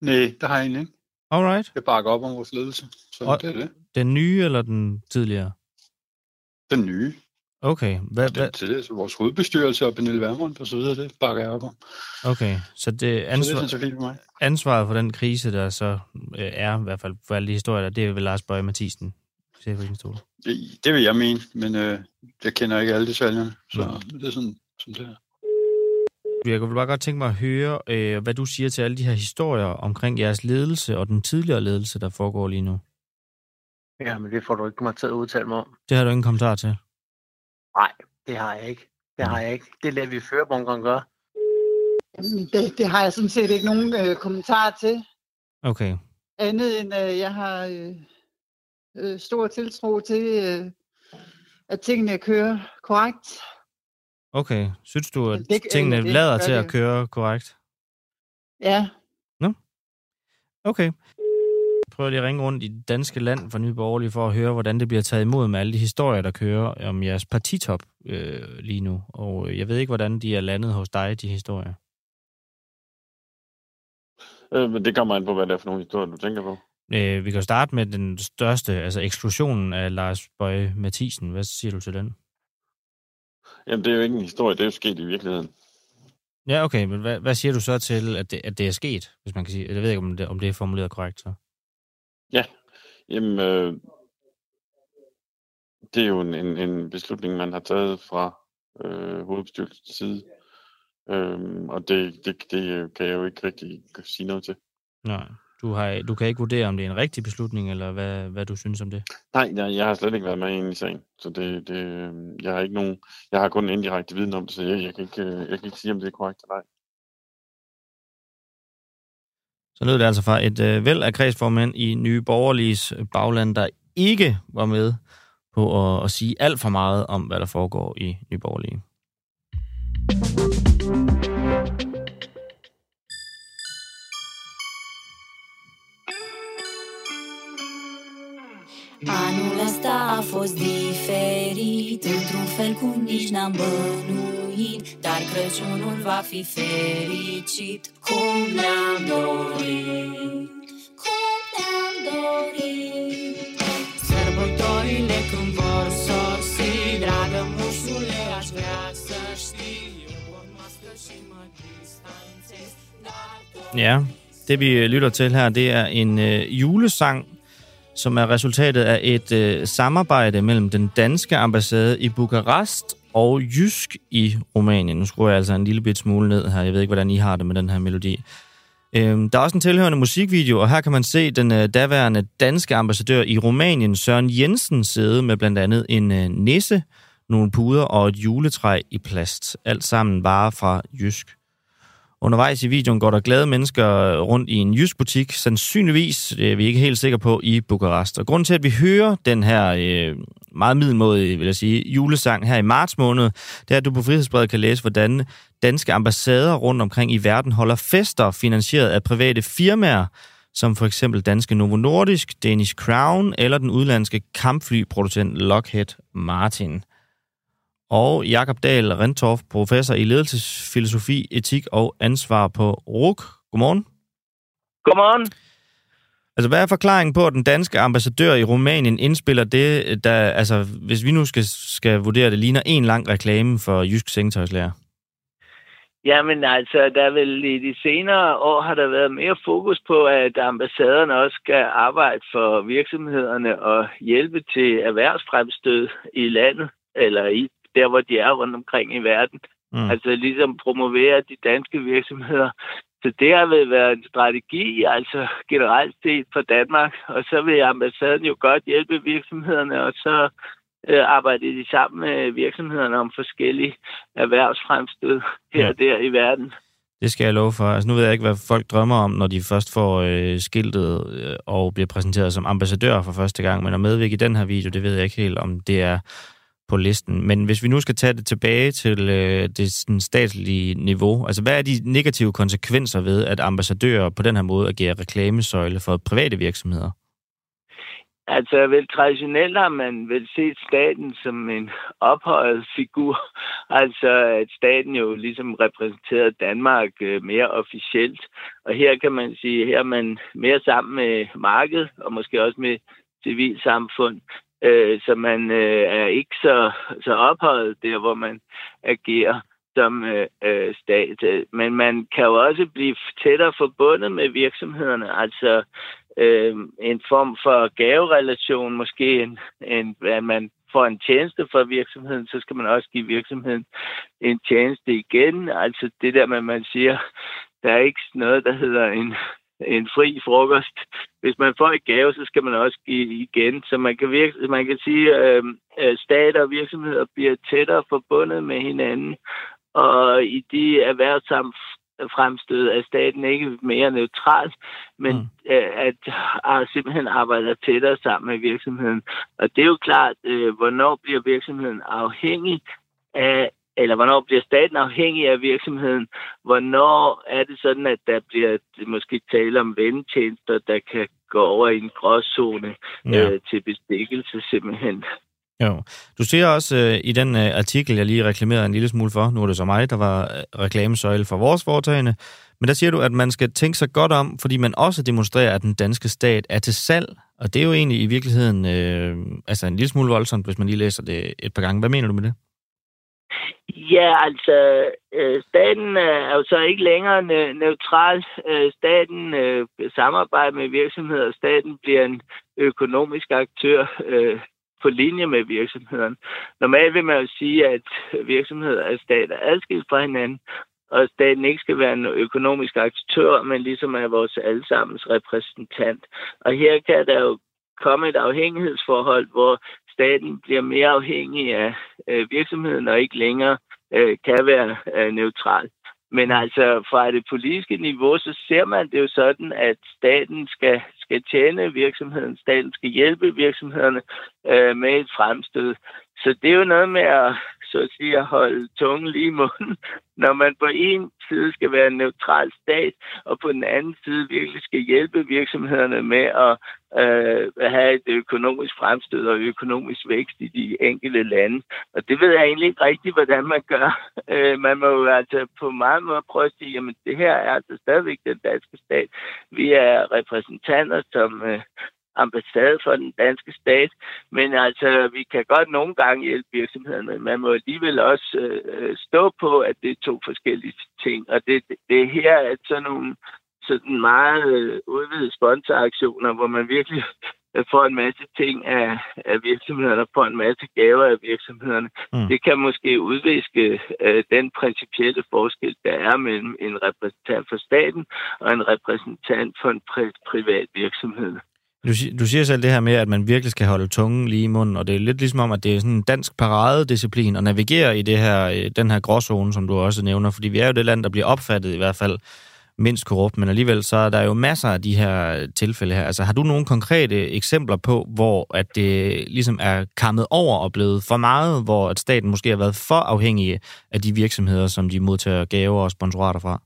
Nej, det har jeg egentlig ikke. Alright. Jeg bakker op om vores ledelse. Så Og- det er det. Den nye eller den tidligere? Den nye. Okay, hvad, hvad, Den tidligere, så vores hovedbestyrelse og Pernille Vermund og så videre, det bakker jeg op om. okay. så det Så det er ansvar, for mig. ansvaret for den krise, der så øh, er, i hvert fald for alle de historier, der, det er vel Lars Bøge Mathisen. Chefregistrol. Det, det vil jeg mene, men øh, jeg kender ikke alle detaljerne, så det er sådan, som det er. Jeg kunne bare godt tænke mig at høre, øh, hvad du siger til alle de her historier omkring jeres ledelse og den tidligere ledelse, der foregår lige nu. Ja, men det får du ikke mig til at udtale mig om. Det har du ingen kommentar til. Nej, det har jeg ikke. Det har jeg ikke. Det lader vi førebunkeren gøre. Jamen, Det, det har jeg sådan set ikke nogen øh, kommentar til. Okay. Andet end, øh, jeg har øh, øh, stor tiltro til, øh, at tingene kører korrekt. Okay. Synes du, at det- tingene det lader gør til at det. køre korrekt? Ja, Okay. Jeg prøver lige at ringe rundt i det danske land for Nye Borgerlige for at høre, hvordan det bliver taget imod med alle de historier, der kører om jeres partitop øh, lige nu. Og øh, jeg ved ikke, hvordan de er landet hos dig, de historier. Øh, men det kommer an på, hvad det er for nogle historier, du tænker på. Øh, vi kan starte med den største, altså eksklusionen af Lars Bøje Mathisen. Hvad siger du til den? Jamen, det er jo ikke en historie, det er jo sket i virkeligheden. Ja, okay, men hvad, hvad siger du så til, at det, at det er sket, hvis man kan sige? Jeg ved ikke, om det, om det er formuleret korrekt så. Jamen, øh, det er jo en, en, en beslutning, man har taget fra øh, hovedbestyrelsens side. Øhm, og det, det, det kan jeg jo ikke rigtig sige noget til. Nej, du, har, du kan ikke vurdere, om det er en rigtig beslutning, eller hvad, hvad du synes om det. Nej, jeg, jeg har slet ikke været med inde i sagen, så det, det, jeg har ikke nogen, jeg har kun en indirekte viden om det, så jeg, jeg, kan ikke, jeg kan ikke sige, om det er korrekt eller ej. Så lød det altså fra et øh, væld af kredsformænd i Nye Borgerliges bagland, der ikke var med på at, at sige alt for meget om, hvad der foregår i Nye Borgerlige. Anul ăsta a fost diferit Într-un fel cum nici n-am bănuit Dar Crăciunul va fi fericit. Cum ne-am dorit Cum ne-am dorit. Sărbătorile când vor sosi Dragă mușule, aș vrea să știi Eu vor noastră și mă distanțez Dar tot Ja, det vi øh, lytter til her, det er en øh, julesang, som er resultatet af et øh, samarbejde mellem den danske ambassade i Bukarest og Jysk i Rumænien. Nu skruer jeg altså en lille bit smule ned her. Jeg ved ikke, hvordan I har det med den her melodi. Øhm, der er også en tilhørende musikvideo, og her kan man se den øh, daværende danske ambassadør i Rumænien, Søren Jensen, sidde med blandt andet en øh, nisse, nogle puder og et juletræ i plast. Alt sammen varer fra Jysk. Undervejs i videoen går der glade mennesker rundt i en jysk butik, sandsynligvis, det er vi ikke helt sikre på, i Bukarest. Og grunden til, at vi hører den her øh, meget middelmådige, vil jeg sige, julesang her i marts måned, det er, at du på Frihedsbrevet kan læse, hvordan danske ambassader rundt omkring i verden holder fester finansieret af private firmaer, som for eksempel danske Novo Nordisk, Danish Crown eller den udlandske kampflyproducent Lockheed Martin og Jakob Dahl Rentorf, professor i ledelsesfilosofi, etik og ansvar på RUK. Godmorgen. Godmorgen. Altså, hvad er forklaringen på, at den danske ambassadør i Rumænien indspiller det, der, altså, hvis vi nu skal, skal vurdere det, ligner en lang reklame for Jysk Sengetøjslærer? Jamen altså, der vil i de senere år har der været mere fokus på, at ambassaderne også skal arbejde for virksomhederne og hjælpe til erhvervsfremstød i landet, eller i der, hvor de er rundt omkring i verden. Mm. Altså ligesom promovere de danske virksomheder. Så det har vel været en strategi, altså generelt set for Danmark. Og så vil ambassaden jo godt hjælpe virksomhederne, og så øh, arbejder de sammen med virksomhederne om forskellige erhvervsfremstød her ja. og der i verden. Det skal jeg love for. Altså, nu ved jeg ikke, hvad folk drømmer om, når de først får øh, skiltet øh, og bliver præsenteret som ambassadør for første gang. Men at medvirke i den her video, det ved jeg ikke helt, om det er på listen. Men hvis vi nu skal tage det tilbage til øh, det sådan, statslige niveau, altså hvad er de negative konsekvenser ved, at ambassadører på den her måde agerer reklamesøjle for private virksomheder? Altså, vel traditionelt har man vel set staten som en ophøjet figur. *laughs* Altså, at staten jo ligesom repræsenterer Danmark øh, mere officielt. Og her kan man sige, her er man mere sammen med markedet, og måske også med civilsamfund. Øh, så man øh, er ikke så, så ophøjet der, hvor man agerer som øh, øh, stat. Men man kan jo også blive tættere forbundet med virksomhederne, altså øh, en form for gaverelation, måske en, en, at man får en tjeneste fra virksomheden, så skal man også give virksomheden en tjeneste igen. Altså det der med, at man siger, der er ikke noget, der hedder en en fri frokost. Hvis man får et gave, så skal man også give igen. Så man kan, virke, man kan sige, at øh, stater og virksomheder bliver tættere forbundet med hinanden. Og i de erhvervsfremstød er staten ikke mere neutral, men mm. øh, at, at simpelthen arbejder tættere sammen med virksomheden. Og det er jo klart, øh, hvornår bliver virksomheden afhængig af eller hvornår bliver staten afhængig af virksomheden? Hvornår er det sådan, at der bliver måske tale om vendetjenester, der kan gå over i en gråzone ja. øh, til bestikkelse simpelthen? Jo. Du siger også øh, i den øh, artikel, jeg lige reklamerede en lille smule for, nu er det så mig, der var øh, reklamesøjle for vores foretagende, men der siger du, at man skal tænke sig godt om, fordi man også demonstrerer, at den danske stat er til salg, og det er jo egentlig i virkeligheden øh, altså en lille smule voldsomt, hvis man lige læser det et par gange. Hvad mener du med det? Ja, altså, øh, staten øh, er jo så ikke længere neutral. Øh, staten øh, samarbejder med virksomheder. Staten bliver en økonomisk aktør øh, på linje med virksomheden. Normalt vil man jo sige, at virksomheder og stat er adskilt fra hinanden, og staten ikke skal være en økonomisk aktør, men ligesom er vores allesammens repræsentant. Og her kan der jo komme et afhængighedsforhold, hvor staten bliver mere afhængig af øh, virksomheden og ikke længere øh, kan være øh, neutral. Men altså fra det politiske niveau, så ser man det jo sådan, at staten skal, skal tjene virksomheden, staten skal hjælpe virksomhederne øh, med et fremstød. Så det er jo noget med at, så at sige, at holde tungen lige i munden, *laughs* når man på en side skal være en neutral stat, og på den anden side virkelig skal hjælpe virksomhederne med at øh, have et økonomisk fremstød og økonomisk vækst i de enkelte lande. Og det ved jeg egentlig ikke rigtigt, hvordan man gør. *laughs* Øh, man må jo altså på meget måde prøve at sige, jamen det her er altså stadigvæk den danske stat. Vi er repræsentanter, som øh, ambassade for den danske stat, men altså, vi kan godt nogle gange hjælpe virksomhederne, men man må alligevel også øh, stå på, at det er to forskellige ting, og det, det er her, at sådan nogle sådan meget øh, udvidede sponsoraktioner, hvor man virkelig øh, får en masse ting af, af virksomhederne, får en masse gaver af virksomhederne. Mm. Det kan måske udviske øh, den principielle forskel, der er mellem en repræsentant for staten og en repræsentant for en pri- privat virksomhed. Du, du siger selv det her med, at man virkelig skal holde tungen lige i munden, og det er lidt ligesom om, at det er sådan en dansk paradedisciplin at navigere i det her, øh, den her gråzone, som du også nævner, fordi vi er jo det land, der bliver opfattet i hvert fald mindst korrupt, men alligevel så er der jo masser af de her øh, tilfælde her. Altså har du nogle konkrete eksempler på, hvor at det ligesom er kammet over og blevet for meget, hvor at staten måske har været for afhængig af de virksomheder, som de modtager gaver og sponsorater fra?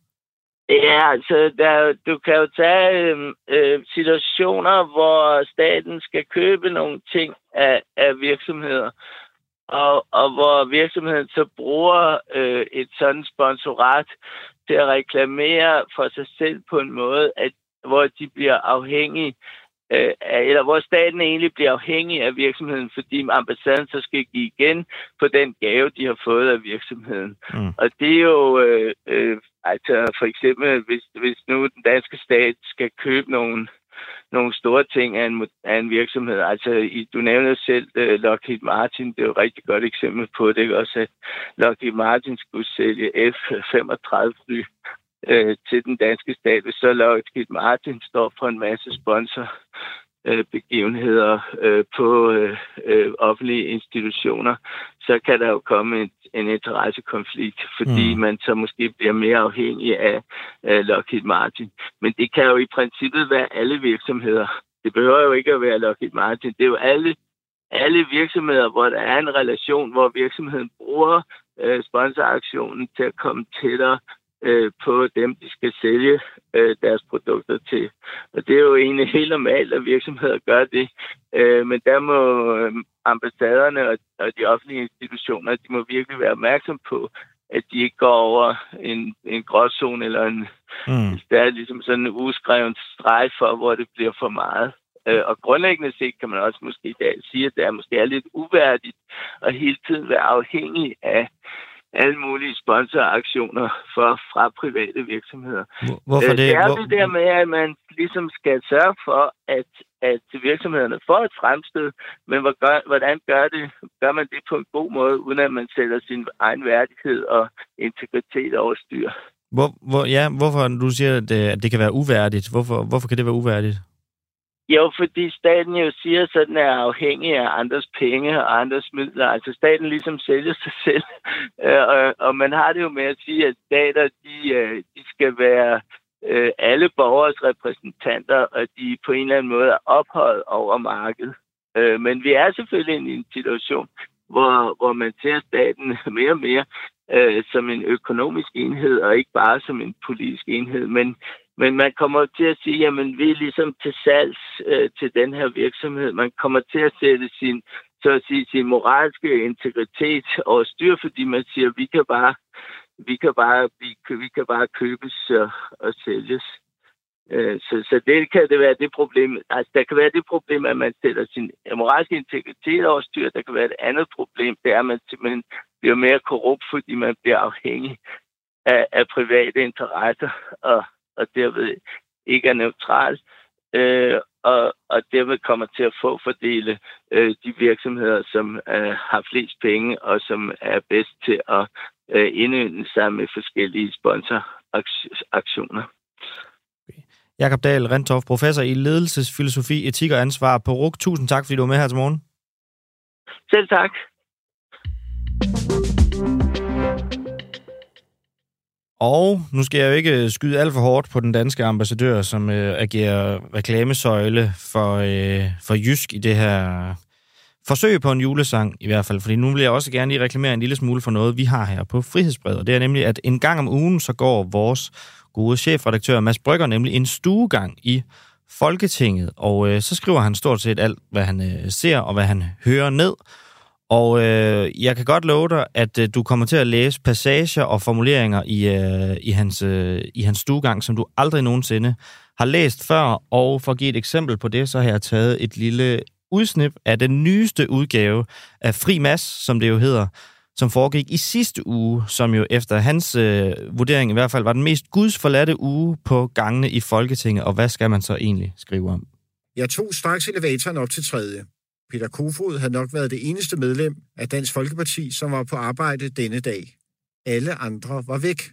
Ja, altså, der, du kan jo tage øhm, øh, situationer, hvor staten skal købe nogle ting af, af virksomheder, og, og hvor virksomheden så bruger øh, et sådan sponsorat til at reklamere for sig selv på en måde, at, hvor de bliver afhængige øh, eller hvor staten egentlig bliver afhængig af virksomheden, fordi ambassaden så skal give igen på den gave, de har fået af virksomheden. Mm. Og det er jo, øh, øh, altså for eksempel, hvis, hvis nu den danske stat skal købe nogle, nogle store ting af en, af en virksomhed. Altså, i, du nævner selv uh, Lockheed Martin, det er jo et rigtig godt eksempel på det, ikke? også at Lockheed Martin skulle sælge F-35 fly øh, til den danske stat, hvis så Lockheed Martin står for en masse sponsor øh, begivenheder øh, på øh, øh, offentlige institutioner, så kan der jo komme en, en interessekonflikt, fordi mm. man så måske bliver mere afhængig af øh, Lockheed Martin. Men det kan jo i princippet være alle virksomheder. Det behøver jo ikke at være Lockheed Martin. Det er jo alle, alle virksomheder, hvor der er en relation, hvor virksomheden bruger øh, sponsoraktionen til at komme tættere øh, på dem, de skal sælge øh, deres produkter til. Og det er jo egentlig helt normalt, at virksomheder gør det. Øh, men der må øh, ambassaderne og, og de offentlige institutioner, de må virkelig være opmærksom på, at de ikke går over en, en gråzone eller en, mm. der er ligesom sådan en uskreven streg for, hvor det bliver for meget. Øh, og grundlæggende set kan man også måske i dag sige, at det er måske er lidt uværdigt at hele tiden være afhængig af alle mulige sponsoraktioner for, fra private virksomheder. Hvorfor Øh, det? Det er Hvor- det der med, at man ligesom skal sørge for, at, at virksomhederne får et fremstød, men gør, hvordan gør, det, gør man det på en god måde, uden at man sætter sin egen værdighed og integritet over styr? Hvor, hvor, ja, hvorfor du siger, at det, at det kan være uværdigt? Hvorfor, hvorfor kan det være uværdigt? Jo, fordi staten jo siger, at den er afhængig af andres penge og andres midler. Altså staten ligesom sælger sig selv. *laughs* Øh, og, og man har det jo med at sige, at stater, de, øh, de skal være øh, alle borgers repræsentanter, og de på en eller anden måde er opholdt over markedet. Men vi er selvfølgelig i en situation, hvor, hvor man ser staten *laughs* mere og mere øh, som en økonomisk enhed, og ikke bare som en politisk enhed. Men, men man kommer til at sige, at vi er ligesom til salgs øh, til den her virksomhed. Man kommer til at sætte sin, så at sige, sin moralske integritet over styr, fordi man siger, at vi kan bare, vi kan bare, vi, vi kan bare købes og, og sælges. Øh, Så, så det kan det være det problem. Altså, der kan være det problem, at man sætter sin moralske integritet over styr. Der kan være et andet problem, det er, at man simpelthen bliver mere korrupt, fordi man bliver afhængig af, af private interesser, og, og derved ikke er neutral, øh, og, og derved kommer til at få fordele øh, de virksomheder, som øh, har flest penge, og som er bedst til at øh, indynde sig med forskellige sponsoraktioner. Jakob Dahl Rentoff, professor i ledelsesfilosofi, etik og ansvar på RUK. Tusind tak, fordi du var med her til morgen. Selv tak. Og nu skal jeg jo ikke øh, skyde alt for hårdt på den danske ambassadør, som øh, agerer reklamesøjle for, øh, for Jysk i det her forsøg på en julesang i hvert fald. Fordi nu vil jeg også gerne lige reklamere en lille smule for noget, vi har her på Frihedsbrevet. Og det er nemlig, at en gang om ugen, så går vores gode chefredaktør Mads Brygger nemlig en stuegang i Folketinget. Og øh, så skriver han stort set alt, hvad han øh, ser og hvad han hører ned. Og øh, jeg kan godt love dig, at øh, du kommer til at læse passager og formuleringer i, øh, i, hans, øh, i hans stuegang, som du aldrig nogensinde har læst før. Og for at give et eksempel på det, så har jeg taget et lille udsnip af den nyeste udgave af Fri Mas, som det jo hedder, som foregik i sidste uge, som jo efter hans øh, vurdering i hvert fald var den mest gudsforladte uge på gangene i Folketinget. Og hvad skal man så egentlig skrive om? Jeg tog straks elevatoren op til tredje. Peter Kofod havde nok været det eneste medlem af Dansk Folkeparti, som var på arbejde denne dag. Alle andre var væk.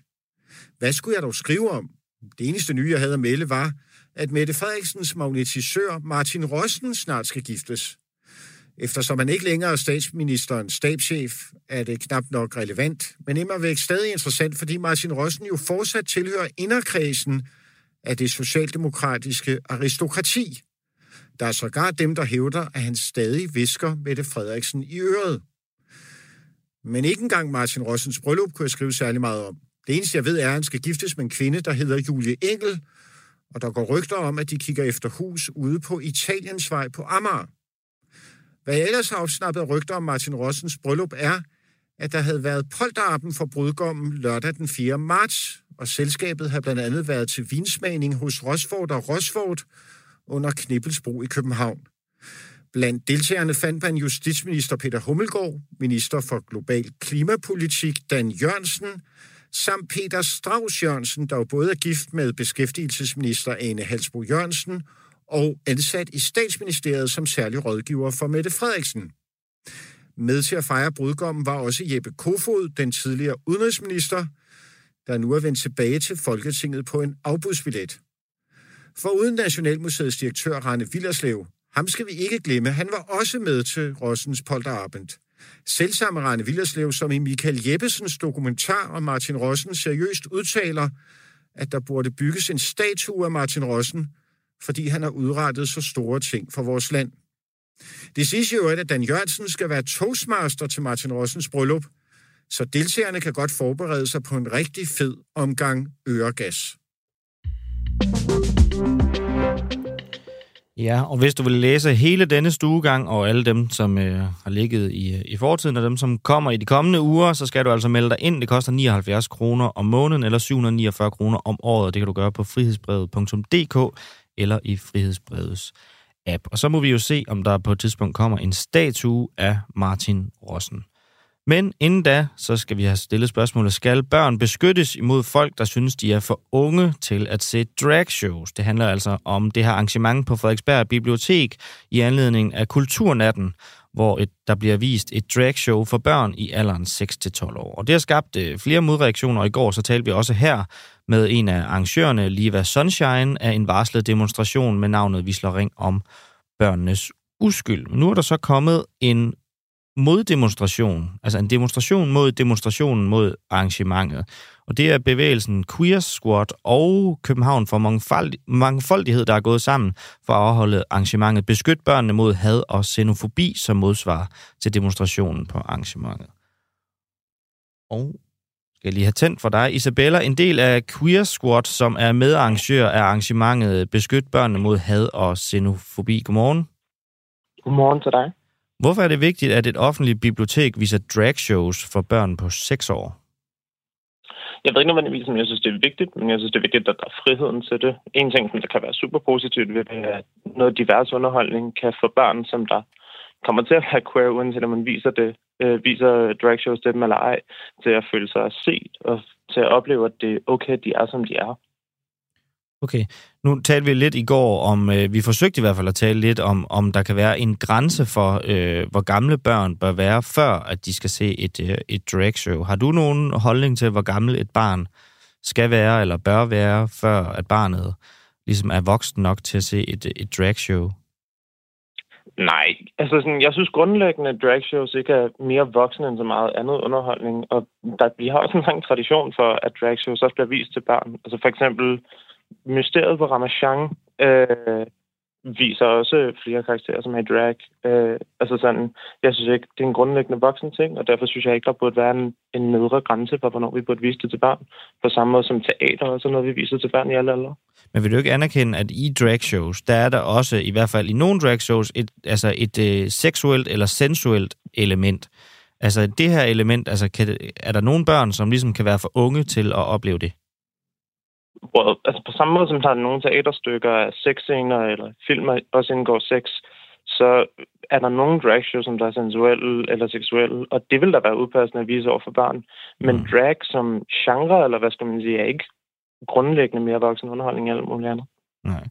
Hvad skulle jeg dog skrive om? Det eneste nye, jeg havde at melde, var, at Mette Frederiksens magnetisør Martin Rossen snart skal giftes. Eftersom han ikke længere er statsministerens stabschef, er det knap nok relevant, men immer væk stadig interessant, fordi Martin Rossen jo fortsat tilhører inderkredsen af det socialdemokratiske aristokrati. Der er sågar dem, der hævder, at han stadig visker Mette Frederiksen i øret. Men ikke engang Martin Rossens bryllup kunne jeg skrive særlig meget om. Det eneste, jeg ved, er, at han skal giftes med en kvinde, der hedder Julie Engel, og der går rygter om, at de kigger efter hus ude på Italiens vej på Amager. Hvad jeg ellers har opsnappet rygter om Martin Rossens bryllup er, at der havde været polterappen for brudgommen lørdag den 4. marts, og selskabet havde blandt andet været til vinsmagning hos Rosford og Rosford under Knibbelsbro i København. Blandt deltagerne fandt man justitsminister Peter Hummelgaard, minister for global klimapolitik Dan Jørgensen, samt Peter Strauss Jørgensen, der jo både er gift med beskæftigelsesminister Ane Halsbo Jørgensen og ansat i statsministeriet som særlig rådgiver for Mette Frederiksen. Med til at fejre brudgommen var også Jeppe Kofod, den tidligere udenrigsminister, der nu er vendt tilbage til Folketinget på en afbudsbillet. For uden Nationalmuseets direktør Rane Villerslev, ham skal vi ikke glemme, han var også med til Rossens Polterabend. Selvsamme Rane Villerslev, som i Michael Jeppesens dokumentar om Martin Rossen seriøst udtaler, at der burde bygges en statue af Martin Rossen, fordi han har udrettet så store ting for vores land. Det siges jo, at Dan Jørgensen skal være toastmaster til Martin Rossens bryllup, så deltagerne kan godt forberede sig på en rigtig fed omgang øregas. Ja, og hvis du vil læse hele denne stuegang og alle dem, som øh, har ligget i, øh, i fortiden, og dem, som kommer i de kommende uger, så skal du altså melde dig ind. Det koster 79 kroner om måneden eller 749 kroner om året. Det kan du gøre på frihedsbrevet.dk eller i Frihedsbrevets app. Og så må vi jo se, om der på et tidspunkt kommer en statue af Martin Rossen. Men inden da, så skal vi have stillet spørgsmålet, skal børn beskyttes imod folk, der synes, de er for unge til at se dragshows? Det handler altså om det her arrangement på Frederiksberg Bibliotek i anledning af Kulturnatten, hvor et, der bliver vist et dragshow for børn i alderen 6-12 år. Og det har skabt øh, flere modreaktioner. I går så talte vi også her med en af arrangørerne, Liva Sunshine, af en varslet demonstration med navnet Vi slår ring om børnenes uskyld. Nu er der så kommet en moddemonstration, altså en demonstration mod demonstrationen mod arrangementet. Og det er bevægelsen Queer Squad og København for mangfoldighed, der er gået sammen for at afholde arrangementet Beskyt børnene mod had og xenofobi som modsvar til demonstrationen på arrangementet. Og skal jeg lige have tændt for dig. Isabella, en del af Queer Squad, som er medarrangør af arrangementet Beskyt børnene mod had og xenofobi. Godmorgen. Godmorgen til dig. Hvorfor er det vigtigt, at et offentligt bibliotek viser dragshows for børn på 6 år? Jeg ved ikke nødvendigvis, om jeg synes, det er vigtigt, men jeg synes, det er vigtigt, at der er friheden til det. En ting, som der kan være super positivt ved det, er, at noget divers underholdning kan få børn, som der kommer til at være queer, uanset om man viser det, øh, viser dragshows til dem eller ej, til at føle sig set og til at opleve, at det er okay, at de er, som de er. Okay, nu talte vi lidt i går om, øh, vi forsøgte i hvert fald at tale lidt om, om der kan være en grænse for, øh, hvor gamle børn bør være, før at de skal se et, øh, et dragshow. Har du nogen holdning til, hvor gammel et barn skal være eller bør være, før at barnet ligesom er voksen nok til at se et, et drag show? Nej, altså sådan, jeg synes grundlæggende, at dragshows ikke er mere voksne end så meget andet underholdning, og der, vi har også en lang tradition for, at drag shows også bliver vist til børn. Altså for eksempel Mysteriet på Ramachan øh, viser også flere karakterer, som er drag. Øh, altså sådan, jeg synes ikke, det er en grundlæggende voksen ting, og derfor synes jeg ikke, der burde være en, en nedre grænse for, hvornår vi burde vise det til børn. På samme måde som teater og sådan noget, vi viser til børn i alle aldre. Men vil du ikke anerkende, at i dragshows, der er der også, i hvert fald i nogle dragshows, et, altså et øh, seksuelt eller sensuelt element. Altså det her element, altså kan, er der nogle børn, som ligesom kan være for unge til at opleve det? Hvor, altså på samme måde som der er nogle teaterstykker af sexscener eller filmer også indgår sex, så er der nogle dragshows, som der er sensuelle eller seksuelle, og det vil der være udpassende at vise over for børn. Men mm. drag som genre, eller hvad skal man sige, er ikke grundlæggende mere voksen underholdning eller muligt andet. Nej.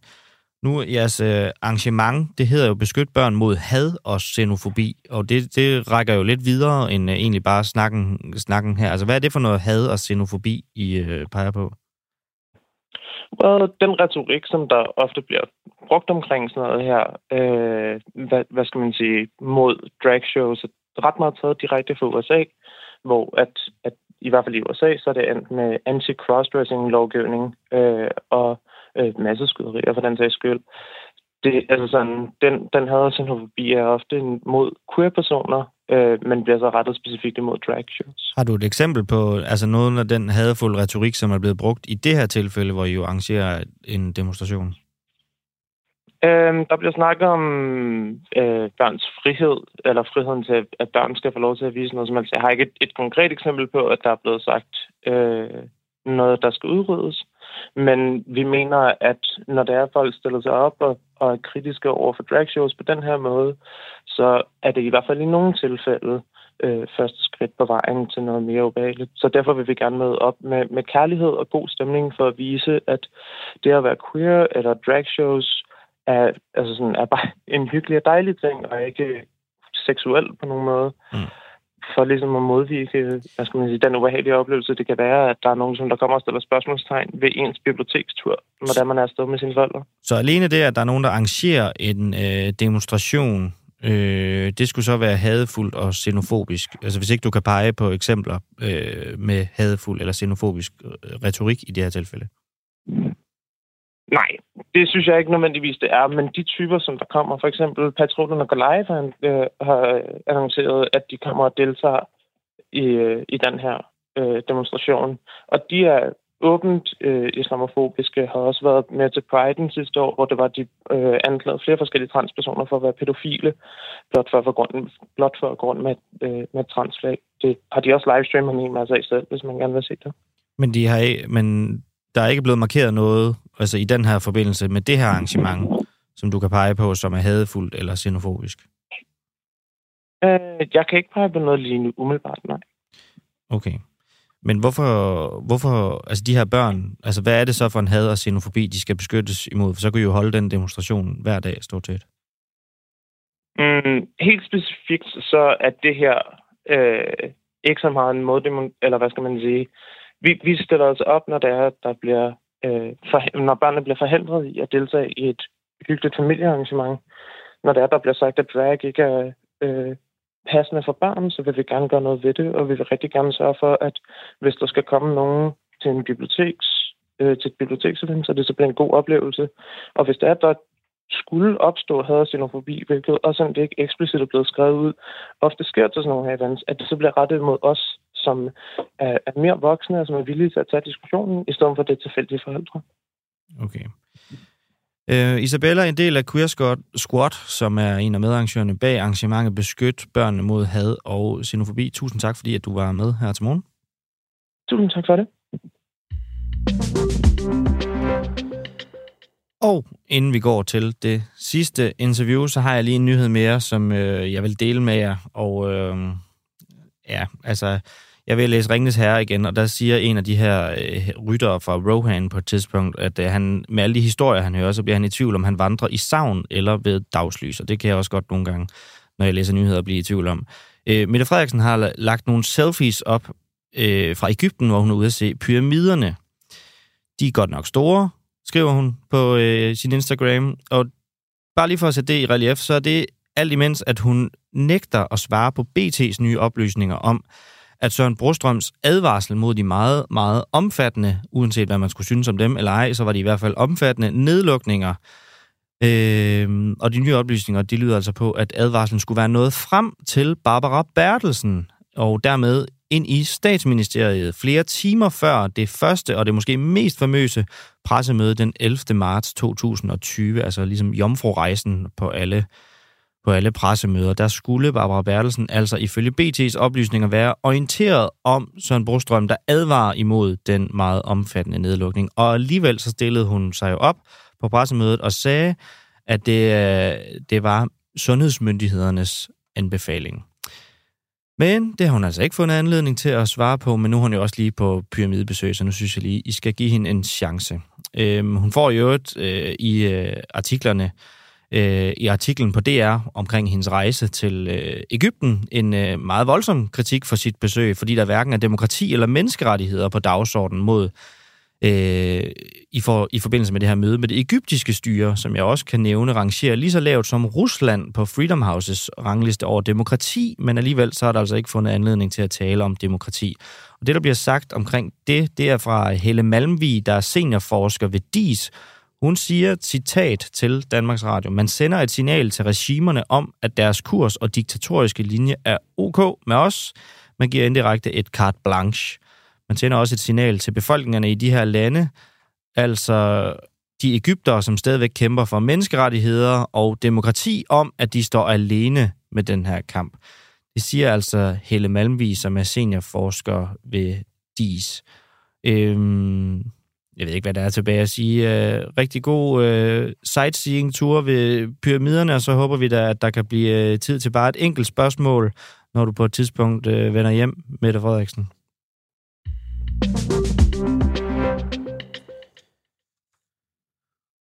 Nu, jeres øh, arrangement, det hedder jo Beskyt børn mod had og xenofobi, og det, det rækker jo lidt videre end øh, egentlig bare snakken, snakken her. Altså, hvad er det for noget had og xenofobi, I øh, peger på? Well, den retorik, som der ofte bliver brugt omkring sådan noget her, øh, hvad, hvad skal man sige, mod drag shows, er ret meget taget direkte fra USA, hvor at, at i hvert fald i USA, så er det endt med anti-crossdressing-lovgivning øh, og øh, masseskyderier for den sags skyld. Det, altså sådan, den, den havde xenofobi er ofte mod queer-personer, øh, men bliver så rettet specifikt imod drag shows. Har du et eksempel på altså noget af den hadefulde retorik, som er blevet brugt i det her tilfælde, hvor I jo arrangerer en demonstration? Øhm, der bliver snakket om øh, børns frihed, eller friheden til, at børn skal få lov til at vise noget som helst. Jeg har ikke et, et konkret eksempel på, at der er blevet sagt øh, noget, der skal udryddes. Men vi mener, at når der er folk stiller sig op og, og er kritiske over for dragshows på den her måde, så er det i hvert fald i nogle tilfælde øh, første skridt på vejen til noget mere ubehageligt. Så derfor vil vi gerne møde op med, med kærlighed og god stemning for at vise, at det at være queer eller dragshows er, altså sådan, er bare en hyggelig og dejlig ting, og ikke seksuel på nogen måde. Mm. For ligesom at modvirke hvad skal man sige, den ubehagelige oplevelse, det kan være, at der er nogen, som der kommer og stiller spørgsmålstegn ved ens bibliotekstur, hvordan man er afsted med sine forældre. Så alene det, at der er nogen, der arrangerer en øh, demonstration, øh, det skulle så være hadefuldt og xenofobisk. Altså hvis ikke du kan pege på eksempler øh, med hadefuld eller xenofobisk øh, retorik i det her tilfælde. Nej, det synes jeg ikke nødvendigvis, det er. Men de typer, som der kommer, for eksempel Patruljen og Goliath har, øh, har annonceret, at de kommer og deltager i, øh, i den her øh, demonstration. Og de er åbent øh, islamofobiske, har også været med til Pride sidste år, hvor det var, de øh, anklagede flere forskellige transpersoner for at være pædofile, blot for, for grund, blot for grund med, øh, med transflag. Det har de også livestreamet en masse af selv, hvis man gerne vil se det. Men, de har, men der er ikke blevet markeret noget altså i den her forbindelse med det her arrangement, som du kan pege på, som er hadefuldt eller xenofobisk? Øh, jeg kan ikke pege på noget lige nu umiddelbart, nej. Okay. Men hvorfor, hvorfor, altså de her børn, altså hvad er det så for en had og xenofobi, de skal beskyttes imod? For så kunne I jo holde den demonstration hver dag, stort set. Mm, helt specifikt så er det her øh, ikke så meget en måde, eller hvad skal man sige, vi, vi stiller os op, når det er, der bliver, øh, for, når børnene bliver forhindret i at deltage i et hyggeligt familiearrangement. Når det er, der bliver sagt, at drag ikke er øh, passende for børn, så vil vi gerne gøre noget ved det, og vi vil rigtig gerne sørge for, at hvis der skal komme nogen til en biblioteks, øh, til et biblioteksevent, så det så bliver en god oplevelse. Og hvis det er, der skulle opstå xenofobi hvilket også det ikke eksplicit er blevet skrevet ud, ofte sker til sådan nogle her events, at det så bliver rettet mod os som er, er mere voksne og som er villige til at tage diskussionen, i stedet for det tilfældige forældre. Okay. Uh, Isabella er en del af Queer Squad, som er en af medarrangørerne bag arrangementet Beskyt børnene mod had og xenofobi. Tusind tak, fordi at du var med her til morgen. Tusind tak for det. Og inden vi går til det sidste interview, så har jeg lige en nyhed mere, som øh, jeg vil dele med jer. Og øh, ja, altså, jeg vil læse Ringnes Herre igen, og der siger en af de her øh, ryttere fra Rohan på et tidspunkt, at øh, han, med alle de historier, han hører, så bliver han i tvivl, om han vandrer i savn eller ved dagslys, og det kan jeg også godt nogle gange, når jeg læser nyheder, blive i tvivl om. Øh, Mette Frederiksen har lagt nogle selfies op øh, fra Ægypten, hvor hun er ude at se pyramiderne. De er godt nok store, skriver hun på øh, sin Instagram, og bare lige for at sætte det i relief, så er det alt imens, at hun nægter at svare på BT's nye oplysninger om, at Søren Brostrøms advarsel mod de meget, meget omfattende, uanset hvad man skulle synes om dem eller ej, så var de i hvert fald omfattende nedlukninger. Øh, og de nye oplysninger, de lyder altså på, at advarslen skulle være nået frem til Barbara Bertelsen, og dermed ind i statsministeriet flere timer før det første og det måske mest famøse pressemøde den 11. marts 2020, altså ligesom jomfru-rejsen på alle på alle pressemøder, der skulle Barbara Bertelsen altså ifølge BT's oplysninger være orienteret om Søren Brostrøm, der advarer imod den meget omfattende nedlukning. Og alligevel så stillede hun sig jo op på pressemødet og sagde, at det, øh, det var sundhedsmyndighedernes anbefaling. Men det har hun altså ikke fundet anledning til at svare på, men nu er hun jo også lige på pyramidebesøg, så nu synes jeg lige, I skal give hende en chance. Øhm, hun får jo øvrigt øh, i øh, artiklerne øh, i artiklen på DR omkring hendes rejse til øh, Ægypten en øh, meget voldsom kritik for sit besøg, fordi der hverken er demokrati eller menneskerettigheder på dagsordenen mod øh, i, for, i forbindelse med det her møde med det egyptiske styre, som jeg også kan nævne, rangerer lige så lavt som Rusland på Freedom Houses rangliste over demokrati, men alligevel så er der altså ikke fundet anledning til at tale om demokrati. Og det, der bliver sagt omkring det, det er fra Helle Malmvig, der er seniorforsker ved DIS. Hun siger, citat til Danmarks Radio, man sender et signal til regimerne om, at deres kurs og diktatoriske linje er ok med os. Man giver indirekte et carte blanche. Man sender også et signal til befolkningerne i de her lande, altså de Ægypter, som stadigvæk kæmper for menneskerettigheder og demokrati, om at de står alene med den her kamp. Det siger altså Helle Malmvig, som er seniorforsker ved DIS. Øhm, jeg ved ikke, hvad der er tilbage at sige. Øh, rigtig god øh, sightseeing-tur ved pyramiderne, og så håber vi da, at der kan blive øh, tid til bare et enkelt spørgsmål, når du på et tidspunkt øh, vender hjem, Mette Frederiksen.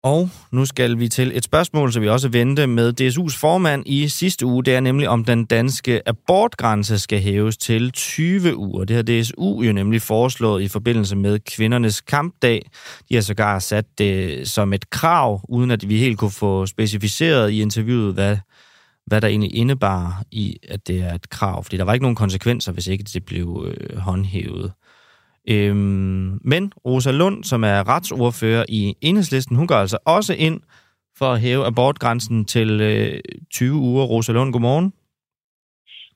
Og nu skal vi til et spørgsmål, som vi også vendte med DSU's formand i sidste uge. Det er nemlig, om den danske abortgrænse skal hæves til 20 uger. Det har DSU jo nemlig foreslået i forbindelse med kvindernes kampdag. De har sågar sat det som et krav, uden at vi helt kunne få specificeret i interviewet, hvad, hvad der egentlig indebar i, at det er et krav. Fordi der var ikke nogen konsekvenser, hvis ikke det blev øh, håndhævet. Øhm, men Rosa Lund, som er retsordfører i enhedslisten, hun går altså også ind for at hæve abortgrænsen til øh, 20 uger. Rosa Lund, godmorgen.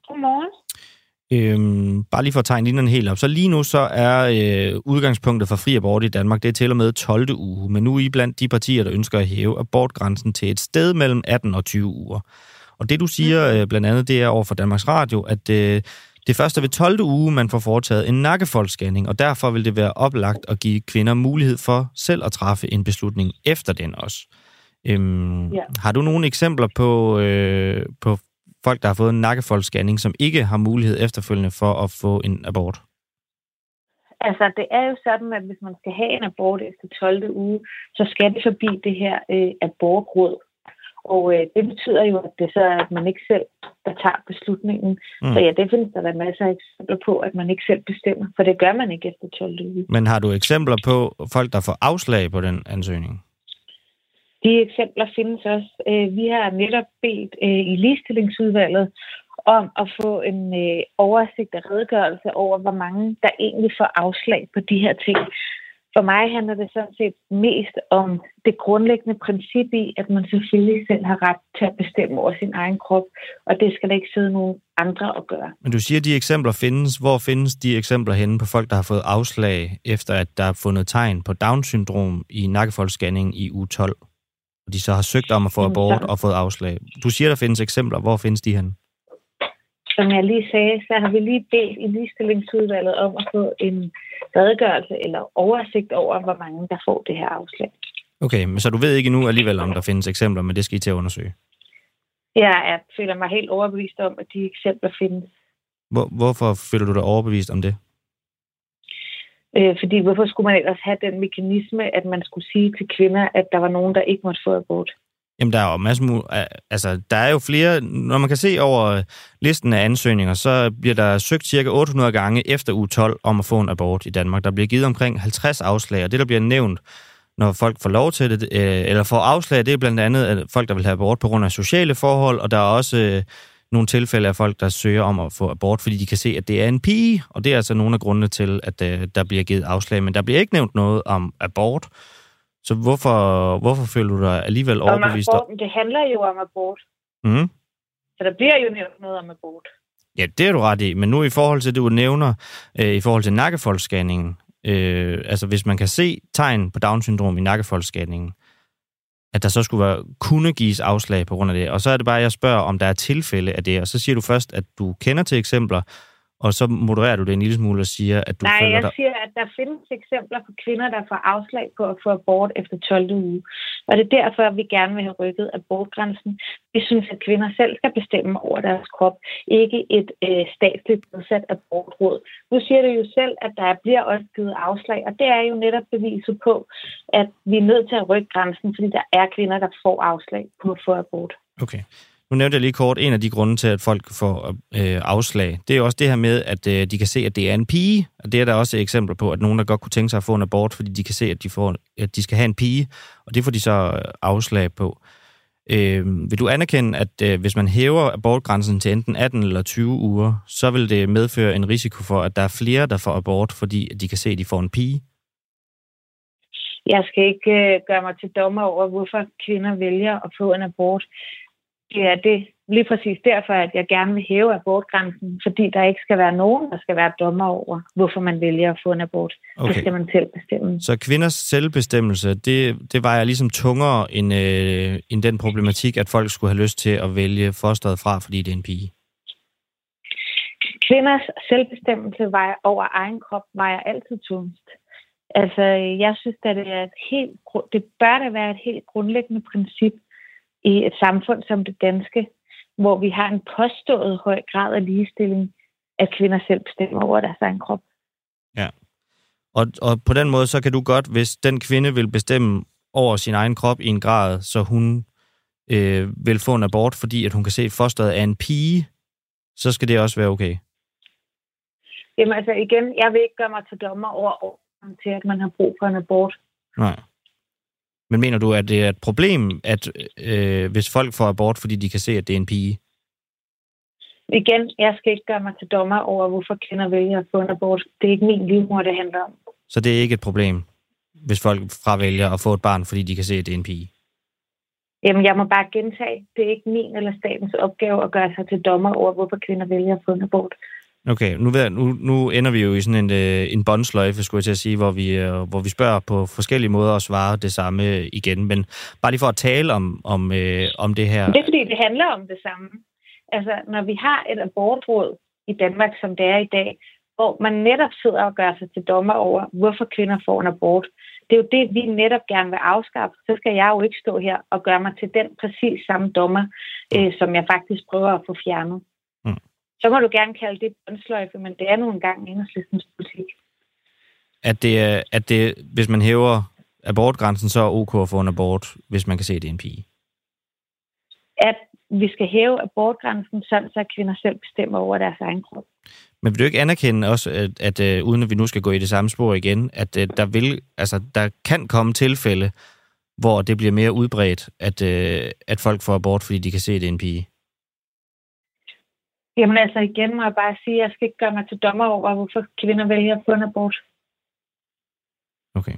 Godmorgen. Øhm, bare lige for at tegne linjerne helt op. Så lige nu så er øh, udgangspunktet for fri abort i Danmark, det er til og med 12. uge. Men nu er I blandt de partier, der ønsker at hæve abortgrænsen til et sted mellem 18 og 20 uger. Og det du siger mm. øh, blandt andet, det er over for Danmarks Radio, at øh, det første ved 12. uge, man får foretaget en nakkefoldsscanning, og derfor vil det være oplagt at give kvinder mulighed for selv at træffe en beslutning efter den også. Øhm, ja. Har du nogle eksempler på, øh, på folk, der har fået en nakkefoldsscanning, som ikke har mulighed efterfølgende for at få en abort? Altså, det er jo sådan, at hvis man skal have en abort efter 12. uge, så skal det forbi det her øh, abortråd. Og øh, det betyder jo, at det så er, at man ikke selv der tager beslutningen. Mm. Så ja, det findes der der masser af eksempler på, at man ikke selv bestemmer, for det gør man ikke efter 12 uger. Men har du eksempler på folk, der får afslag på den ansøgning? De eksempler findes også. Øh, vi har netop bedt øh, i ligestillingsudvalget om at få en øh, oversigt og redegørelse over, hvor mange der egentlig får afslag på de her ting. For mig handler det sådan set mest om det grundlæggende princip i, at man selvfølgelig selv har ret til at bestemme over sin egen krop, og det skal der ikke sidde nogen andre at gøre. Men du siger, at de eksempler findes. Hvor findes de eksempler henne på folk, der har fået afslag, efter at der er fundet tegn på Down-syndrom i nakkefoldsscanning i uge 12? Og de så har søgt om at få abort og fået afslag. Du siger, der findes eksempler. Hvor findes de henne? Som jeg lige sagde, så har vi lige bedt i ligestillingsudvalget om at få en redegørelse eller oversigt over, hvor mange der får det her afslag. Okay, men så du ved ikke nu alligevel, om der findes eksempler, men det skal I til at undersøge? Ja, jeg føler mig helt overbevist om, at de eksempler findes. Hvor, hvorfor føler du dig overbevist om det? Øh, fordi hvorfor skulle man ellers have den mekanisme, at man skulle sige til kvinder, at der var nogen, der ikke måtte få abort? Jamen, der er jo masser altså, der er jo flere, når man kan se over øh, listen af ansøgninger, så bliver der søgt cirka 800 gange efter uge 12 om at få en abort i Danmark. Der bliver givet omkring 50 afslag, og det, der bliver nævnt, når folk får lov til det, øh, eller får afslag, det er blandt andet at folk, der vil have abort på grund af sociale forhold, og der er også øh, nogle tilfælde af folk, der søger om at få abort, fordi de kan se, at det er en pige, og det er altså nogle af grundene til, at der bliver givet afslag. Men der bliver ikke nævnt noget om abort, så hvorfor, hvorfor føler du dig alligevel overbevist? Om abort, det handler jo om abort. Mm. Så der bliver jo nævnt noget om abort. Ja, det er du ret i. Men nu i forhold til det, du nævner, øh, i forhold til nakkefoldsscanningen, øh, altså hvis man kan se tegn på Down-syndrom i nakkefoldsscanningen, at der så skulle være, kunne gives afslag på grund af det. Og så er det bare, at jeg spørger, om der er tilfælde af det. Og så siger du først, at du kender til eksempler, og så modererer du det en lille smule og siger, at du Nej, føler jeg dig... siger, at der findes eksempler på kvinder, der får afslag på at få abort efter 12. uge. Og det er derfor, at vi gerne vil have rykket abortgrænsen. Vi synes, at kvinder selv skal bestemme over deres krop, ikke et øh, statsligt nedsat abortråd. Nu siger du jo selv, at der bliver også givet afslag, og det er jo netop beviset på, at vi er nødt til at rykke grænsen, fordi der er kvinder, der får afslag på at få abort. Okay. Nu nævnte jeg lige kort, en af de grunde til, at folk får øh, afslag, det er jo også det her med, at øh, de kan se, at det er en pige. Og det er der også eksempler på, at nogen, der godt kunne tænke sig at få en abort, fordi de kan se, at de, får, at de skal have en pige, og det får de så øh, afslag på. Øh, vil du anerkende, at øh, hvis man hæver abortgrænsen til enten 18 eller 20 uger, så vil det medføre en risiko for, at der er flere, der får abort, fordi de kan se, at de får en pige? Jeg skal ikke øh, gøre mig til dommer over, hvorfor kvinder vælger at få en abort. Det er det lige præcis derfor, at jeg gerne vil hæve abortgrænsen, fordi der ikke skal være nogen, der skal være dommer over, hvorfor man vælger at få en abort. Okay. Det skal man selv bestemme. Så kvinders selvbestemmelse, det, det vejer ligesom tungere end, øh, end den problematik, at folk skulle have lyst til at vælge fosteret fra, fordi det er en pige. Kvinders selvbestemmelse vejer over egen krop vejer altid tungest. Altså, jeg synes, at det, er et helt, det bør da være et helt grundlæggende princip i et samfund som det danske, hvor vi har en påstået høj grad af ligestilling, at kvinder selv bestemmer over deres egen krop. Ja. Og, og på den måde, så kan du godt, hvis den kvinde vil bestemme over sin egen krop i en grad, så hun øh, vil få en abort, fordi at hun kan se, at fosteret er en pige, så skal det også være okay. Jamen altså igen, jeg vil ikke gøre mig til dommer over til, at man har brug for en abort. Nej. Men mener du, at det er et problem, at øh, hvis folk får abort, fordi de kan se, at det er en pige? Igen, jeg skal ikke gøre mig til dommer over, hvorfor kvinder vælger at få en abort. Det er ikke min livmor, det handler om. Så det er ikke et problem, hvis folk fravælger at få et barn, fordi de kan se, at det er en pige? Jamen, jeg må bare gentage, det er ikke min eller statens opgave at gøre sig til dommer over, hvorfor kvinder vælger at få en abort. Okay, nu, ved, nu, nu ender vi jo i sådan en, øh, en båndsløjfe, skulle jeg til at sige, hvor vi, øh, hvor vi spørger på forskellige måder og svarer det samme igen. Men bare lige for at tale om, om, øh, om det her. Det er fordi, det handler om det samme. Altså, når vi har et abortråd i Danmark, som det er i dag, hvor man netop sidder og gør sig til dommer over, hvorfor kvinder får en abort. Det er jo det, vi netop gerne vil afskaffe. Så skal jeg jo ikke stå her og gøre mig til den præcis samme dommer, øh, som jeg faktisk prøver at få fjernet. Så må du gerne kalde det båndsløjfe, men det er nu engang enhedslistens politik. At det, at det, hvis man hæver abortgrænsen, så er ok at få en abort, hvis man kan se, at det er en pige. At vi skal hæve abortgrænsen, sådan så kvinder selv bestemmer over deres egen krop. Men vil du ikke anerkende også, at, at øh, uden at vi nu skal gå i det samme spor igen, at øh, der vil, altså, der kan komme tilfælde, hvor det bliver mere udbredt, at, øh, at folk får abort, fordi de kan se, at det er en pige? Jamen altså igen må jeg bare sige, at jeg skal ikke gøre mig til dommer over, hvorfor kvinder vælger at få en abort. Okay.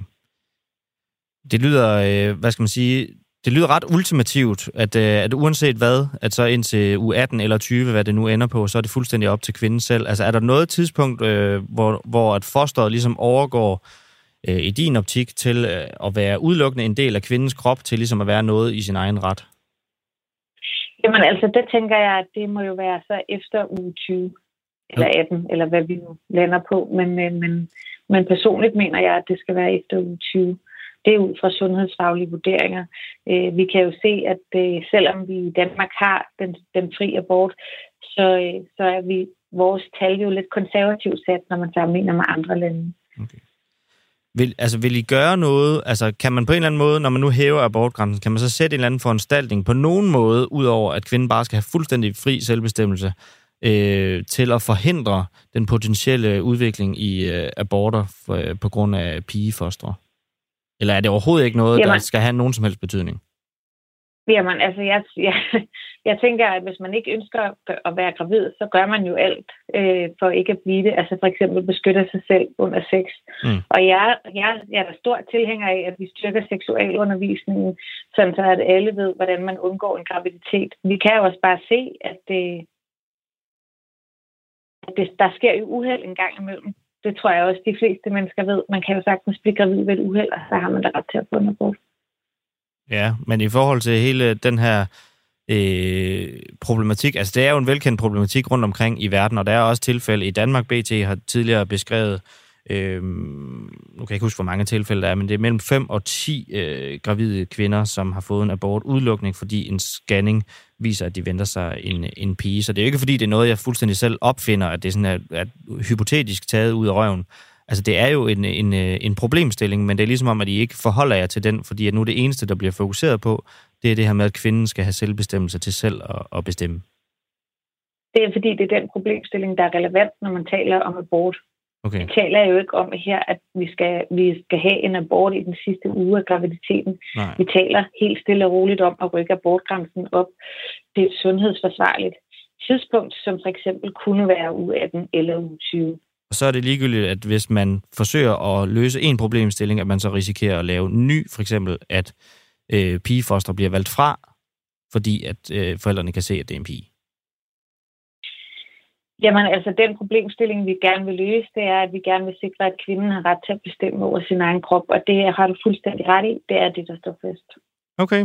Det lyder, øh, hvad skal man sige, det lyder ret ultimativt, at, øh, at uanset hvad, at så indtil u 18 eller 20, hvad det nu ender på, så er det fuldstændig op til kvinden selv. Altså er der noget tidspunkt, øh, hvor, hvor at fosteret ligesom overgår øh, i din optik til øh, at være udelukkende en del af kvindens krop, til ligesom at være noget i sin egen ret? Jamen altså, det tænker jeg, at det må jo være så efter uge 20 eller 18, eller hvad vi nu lander på. Men, men, men, men personligt mener jeg, at det skal være efter uge 20. Det er ud fra sundhedsfaglige vurderinger. Øh, vi kan jo se, at øh, selvom vi i Danmark har den, den fri abort, så, øh, så er vi vores tal jo lidt konservativt sat, når man sammenligner med andre lande. Vil, altså, vil I gøre noget? Altså, kan man på en eller anden måde, når man nu hæver abortgrænsen, kan man så sætte en eller anden foranstaltning på nogen måde, udover at kvinden bare skal have fuldstændig fri selvbestemmelse, øh, til at forhindre den potentielle udvikling i øh, aborter for, øh, på grund af pigefostre? Eller er det overhovedet ikke noget, Jamen. der skal have nogen som helst betydning? Jamen, altså, jeg, jeg, *laughs* jeg tænker, at hvis man ikke ønsker at være gravid, så gør man jo alt øh, for ikke at blive det. Altså for eksempel beskytte sig selv under sex. Mm. Og jeg, jeg, jeg er da stor tilhænger af, at vi styrker seksualundervisningen, sådan så at alle ved, hvordan man undgår en graviditet. Vi kan jo også bare se, at det, at det, der sker jo uheld en gang imellem. Det tror jeg også, de fleste mennesker ved. Man kan jo sagtens blive gravid ved et uheld, og så har man da ret til at få en abort. Ja, men i forhold til hele den her øh, problematik. Altså, det er jo en velkendt problematik rundt omkring i verden, og der er også tilfælde i Danmark. BT har tidligere beskrevet, øh, nu kan jeg ikke huske, hvor mange tilfælde der er, men det er mellem 5 og 10 øh, gravide kvinder, som har fået en abort udlukning, fordi en scanning viser, at de venter sig en, en pige. Så det er jo ikke, fordi det er noget, jeg fuldstændig selv opfinder, at det er sådan at, at hypotetisk taget ud af røven. Altså, det er jo en, en, en problemstilling, men det er ligesom om, at I ikke forholder jer til den, fordi at nu det eneste, der bliver fokuseret på, det er det her med, at kvinden skal have selvbestemmelse til selv at, at bestemme. Det er fordi, det er den problemstilling, der er relevant, når man taler om abort. Okay. Vi taler jo ikke om her, at vi skal, vi skal have en abort i den sidste uge af graviditeten. Nej. Vi taler helt stille og roligt om at rykke abortgrænsen op til et sundhedsforsvarligt tidspunkt, som for eksempel kunne være uge 18 eller uge 20. Og så er det ligegyldigt, at hvis man forsøger at løse en problemstilling, at man så risikerer at lave ny, for eksempel at øh, pigefoster bliver valgt fra, fordi at øh, forældrene kan se, at det er en pige. Jamen altså, den problemstilling, vi gerne vil løse, det er, at vi gerne vil sikre, at kvinden har ret til at bestemme over sin egen krop, og det har du fuldstændig ret i. Det er det, der står fast. Okay.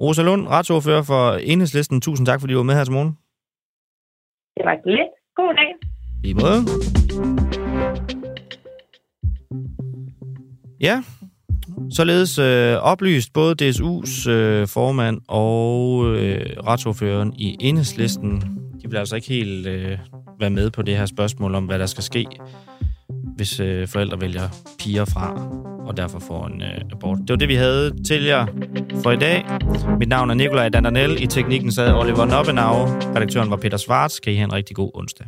Rosa Lund, retsordfører for Enhedslisten. Tusind tak, fordi du var med her til morgen. Det var lidt. God dag. I måde. Ja, således øh, oplyst både DSU's øh, formand og øh, retsordføreren i enhedslisten. De vil altså ikke helt øh, være med på det her spørgsmål om, hvad der skal ske, hvis øh, forældre vælger piger fra og derfor får en øh, abort. Det var det, vi havde til jer for i dag. Mit navn er Nikolaj Dandanel. I teknikken sad Oliver Noppenau. Redaktøren var Peter Svarts. Kan I have en rigtig god onsdag.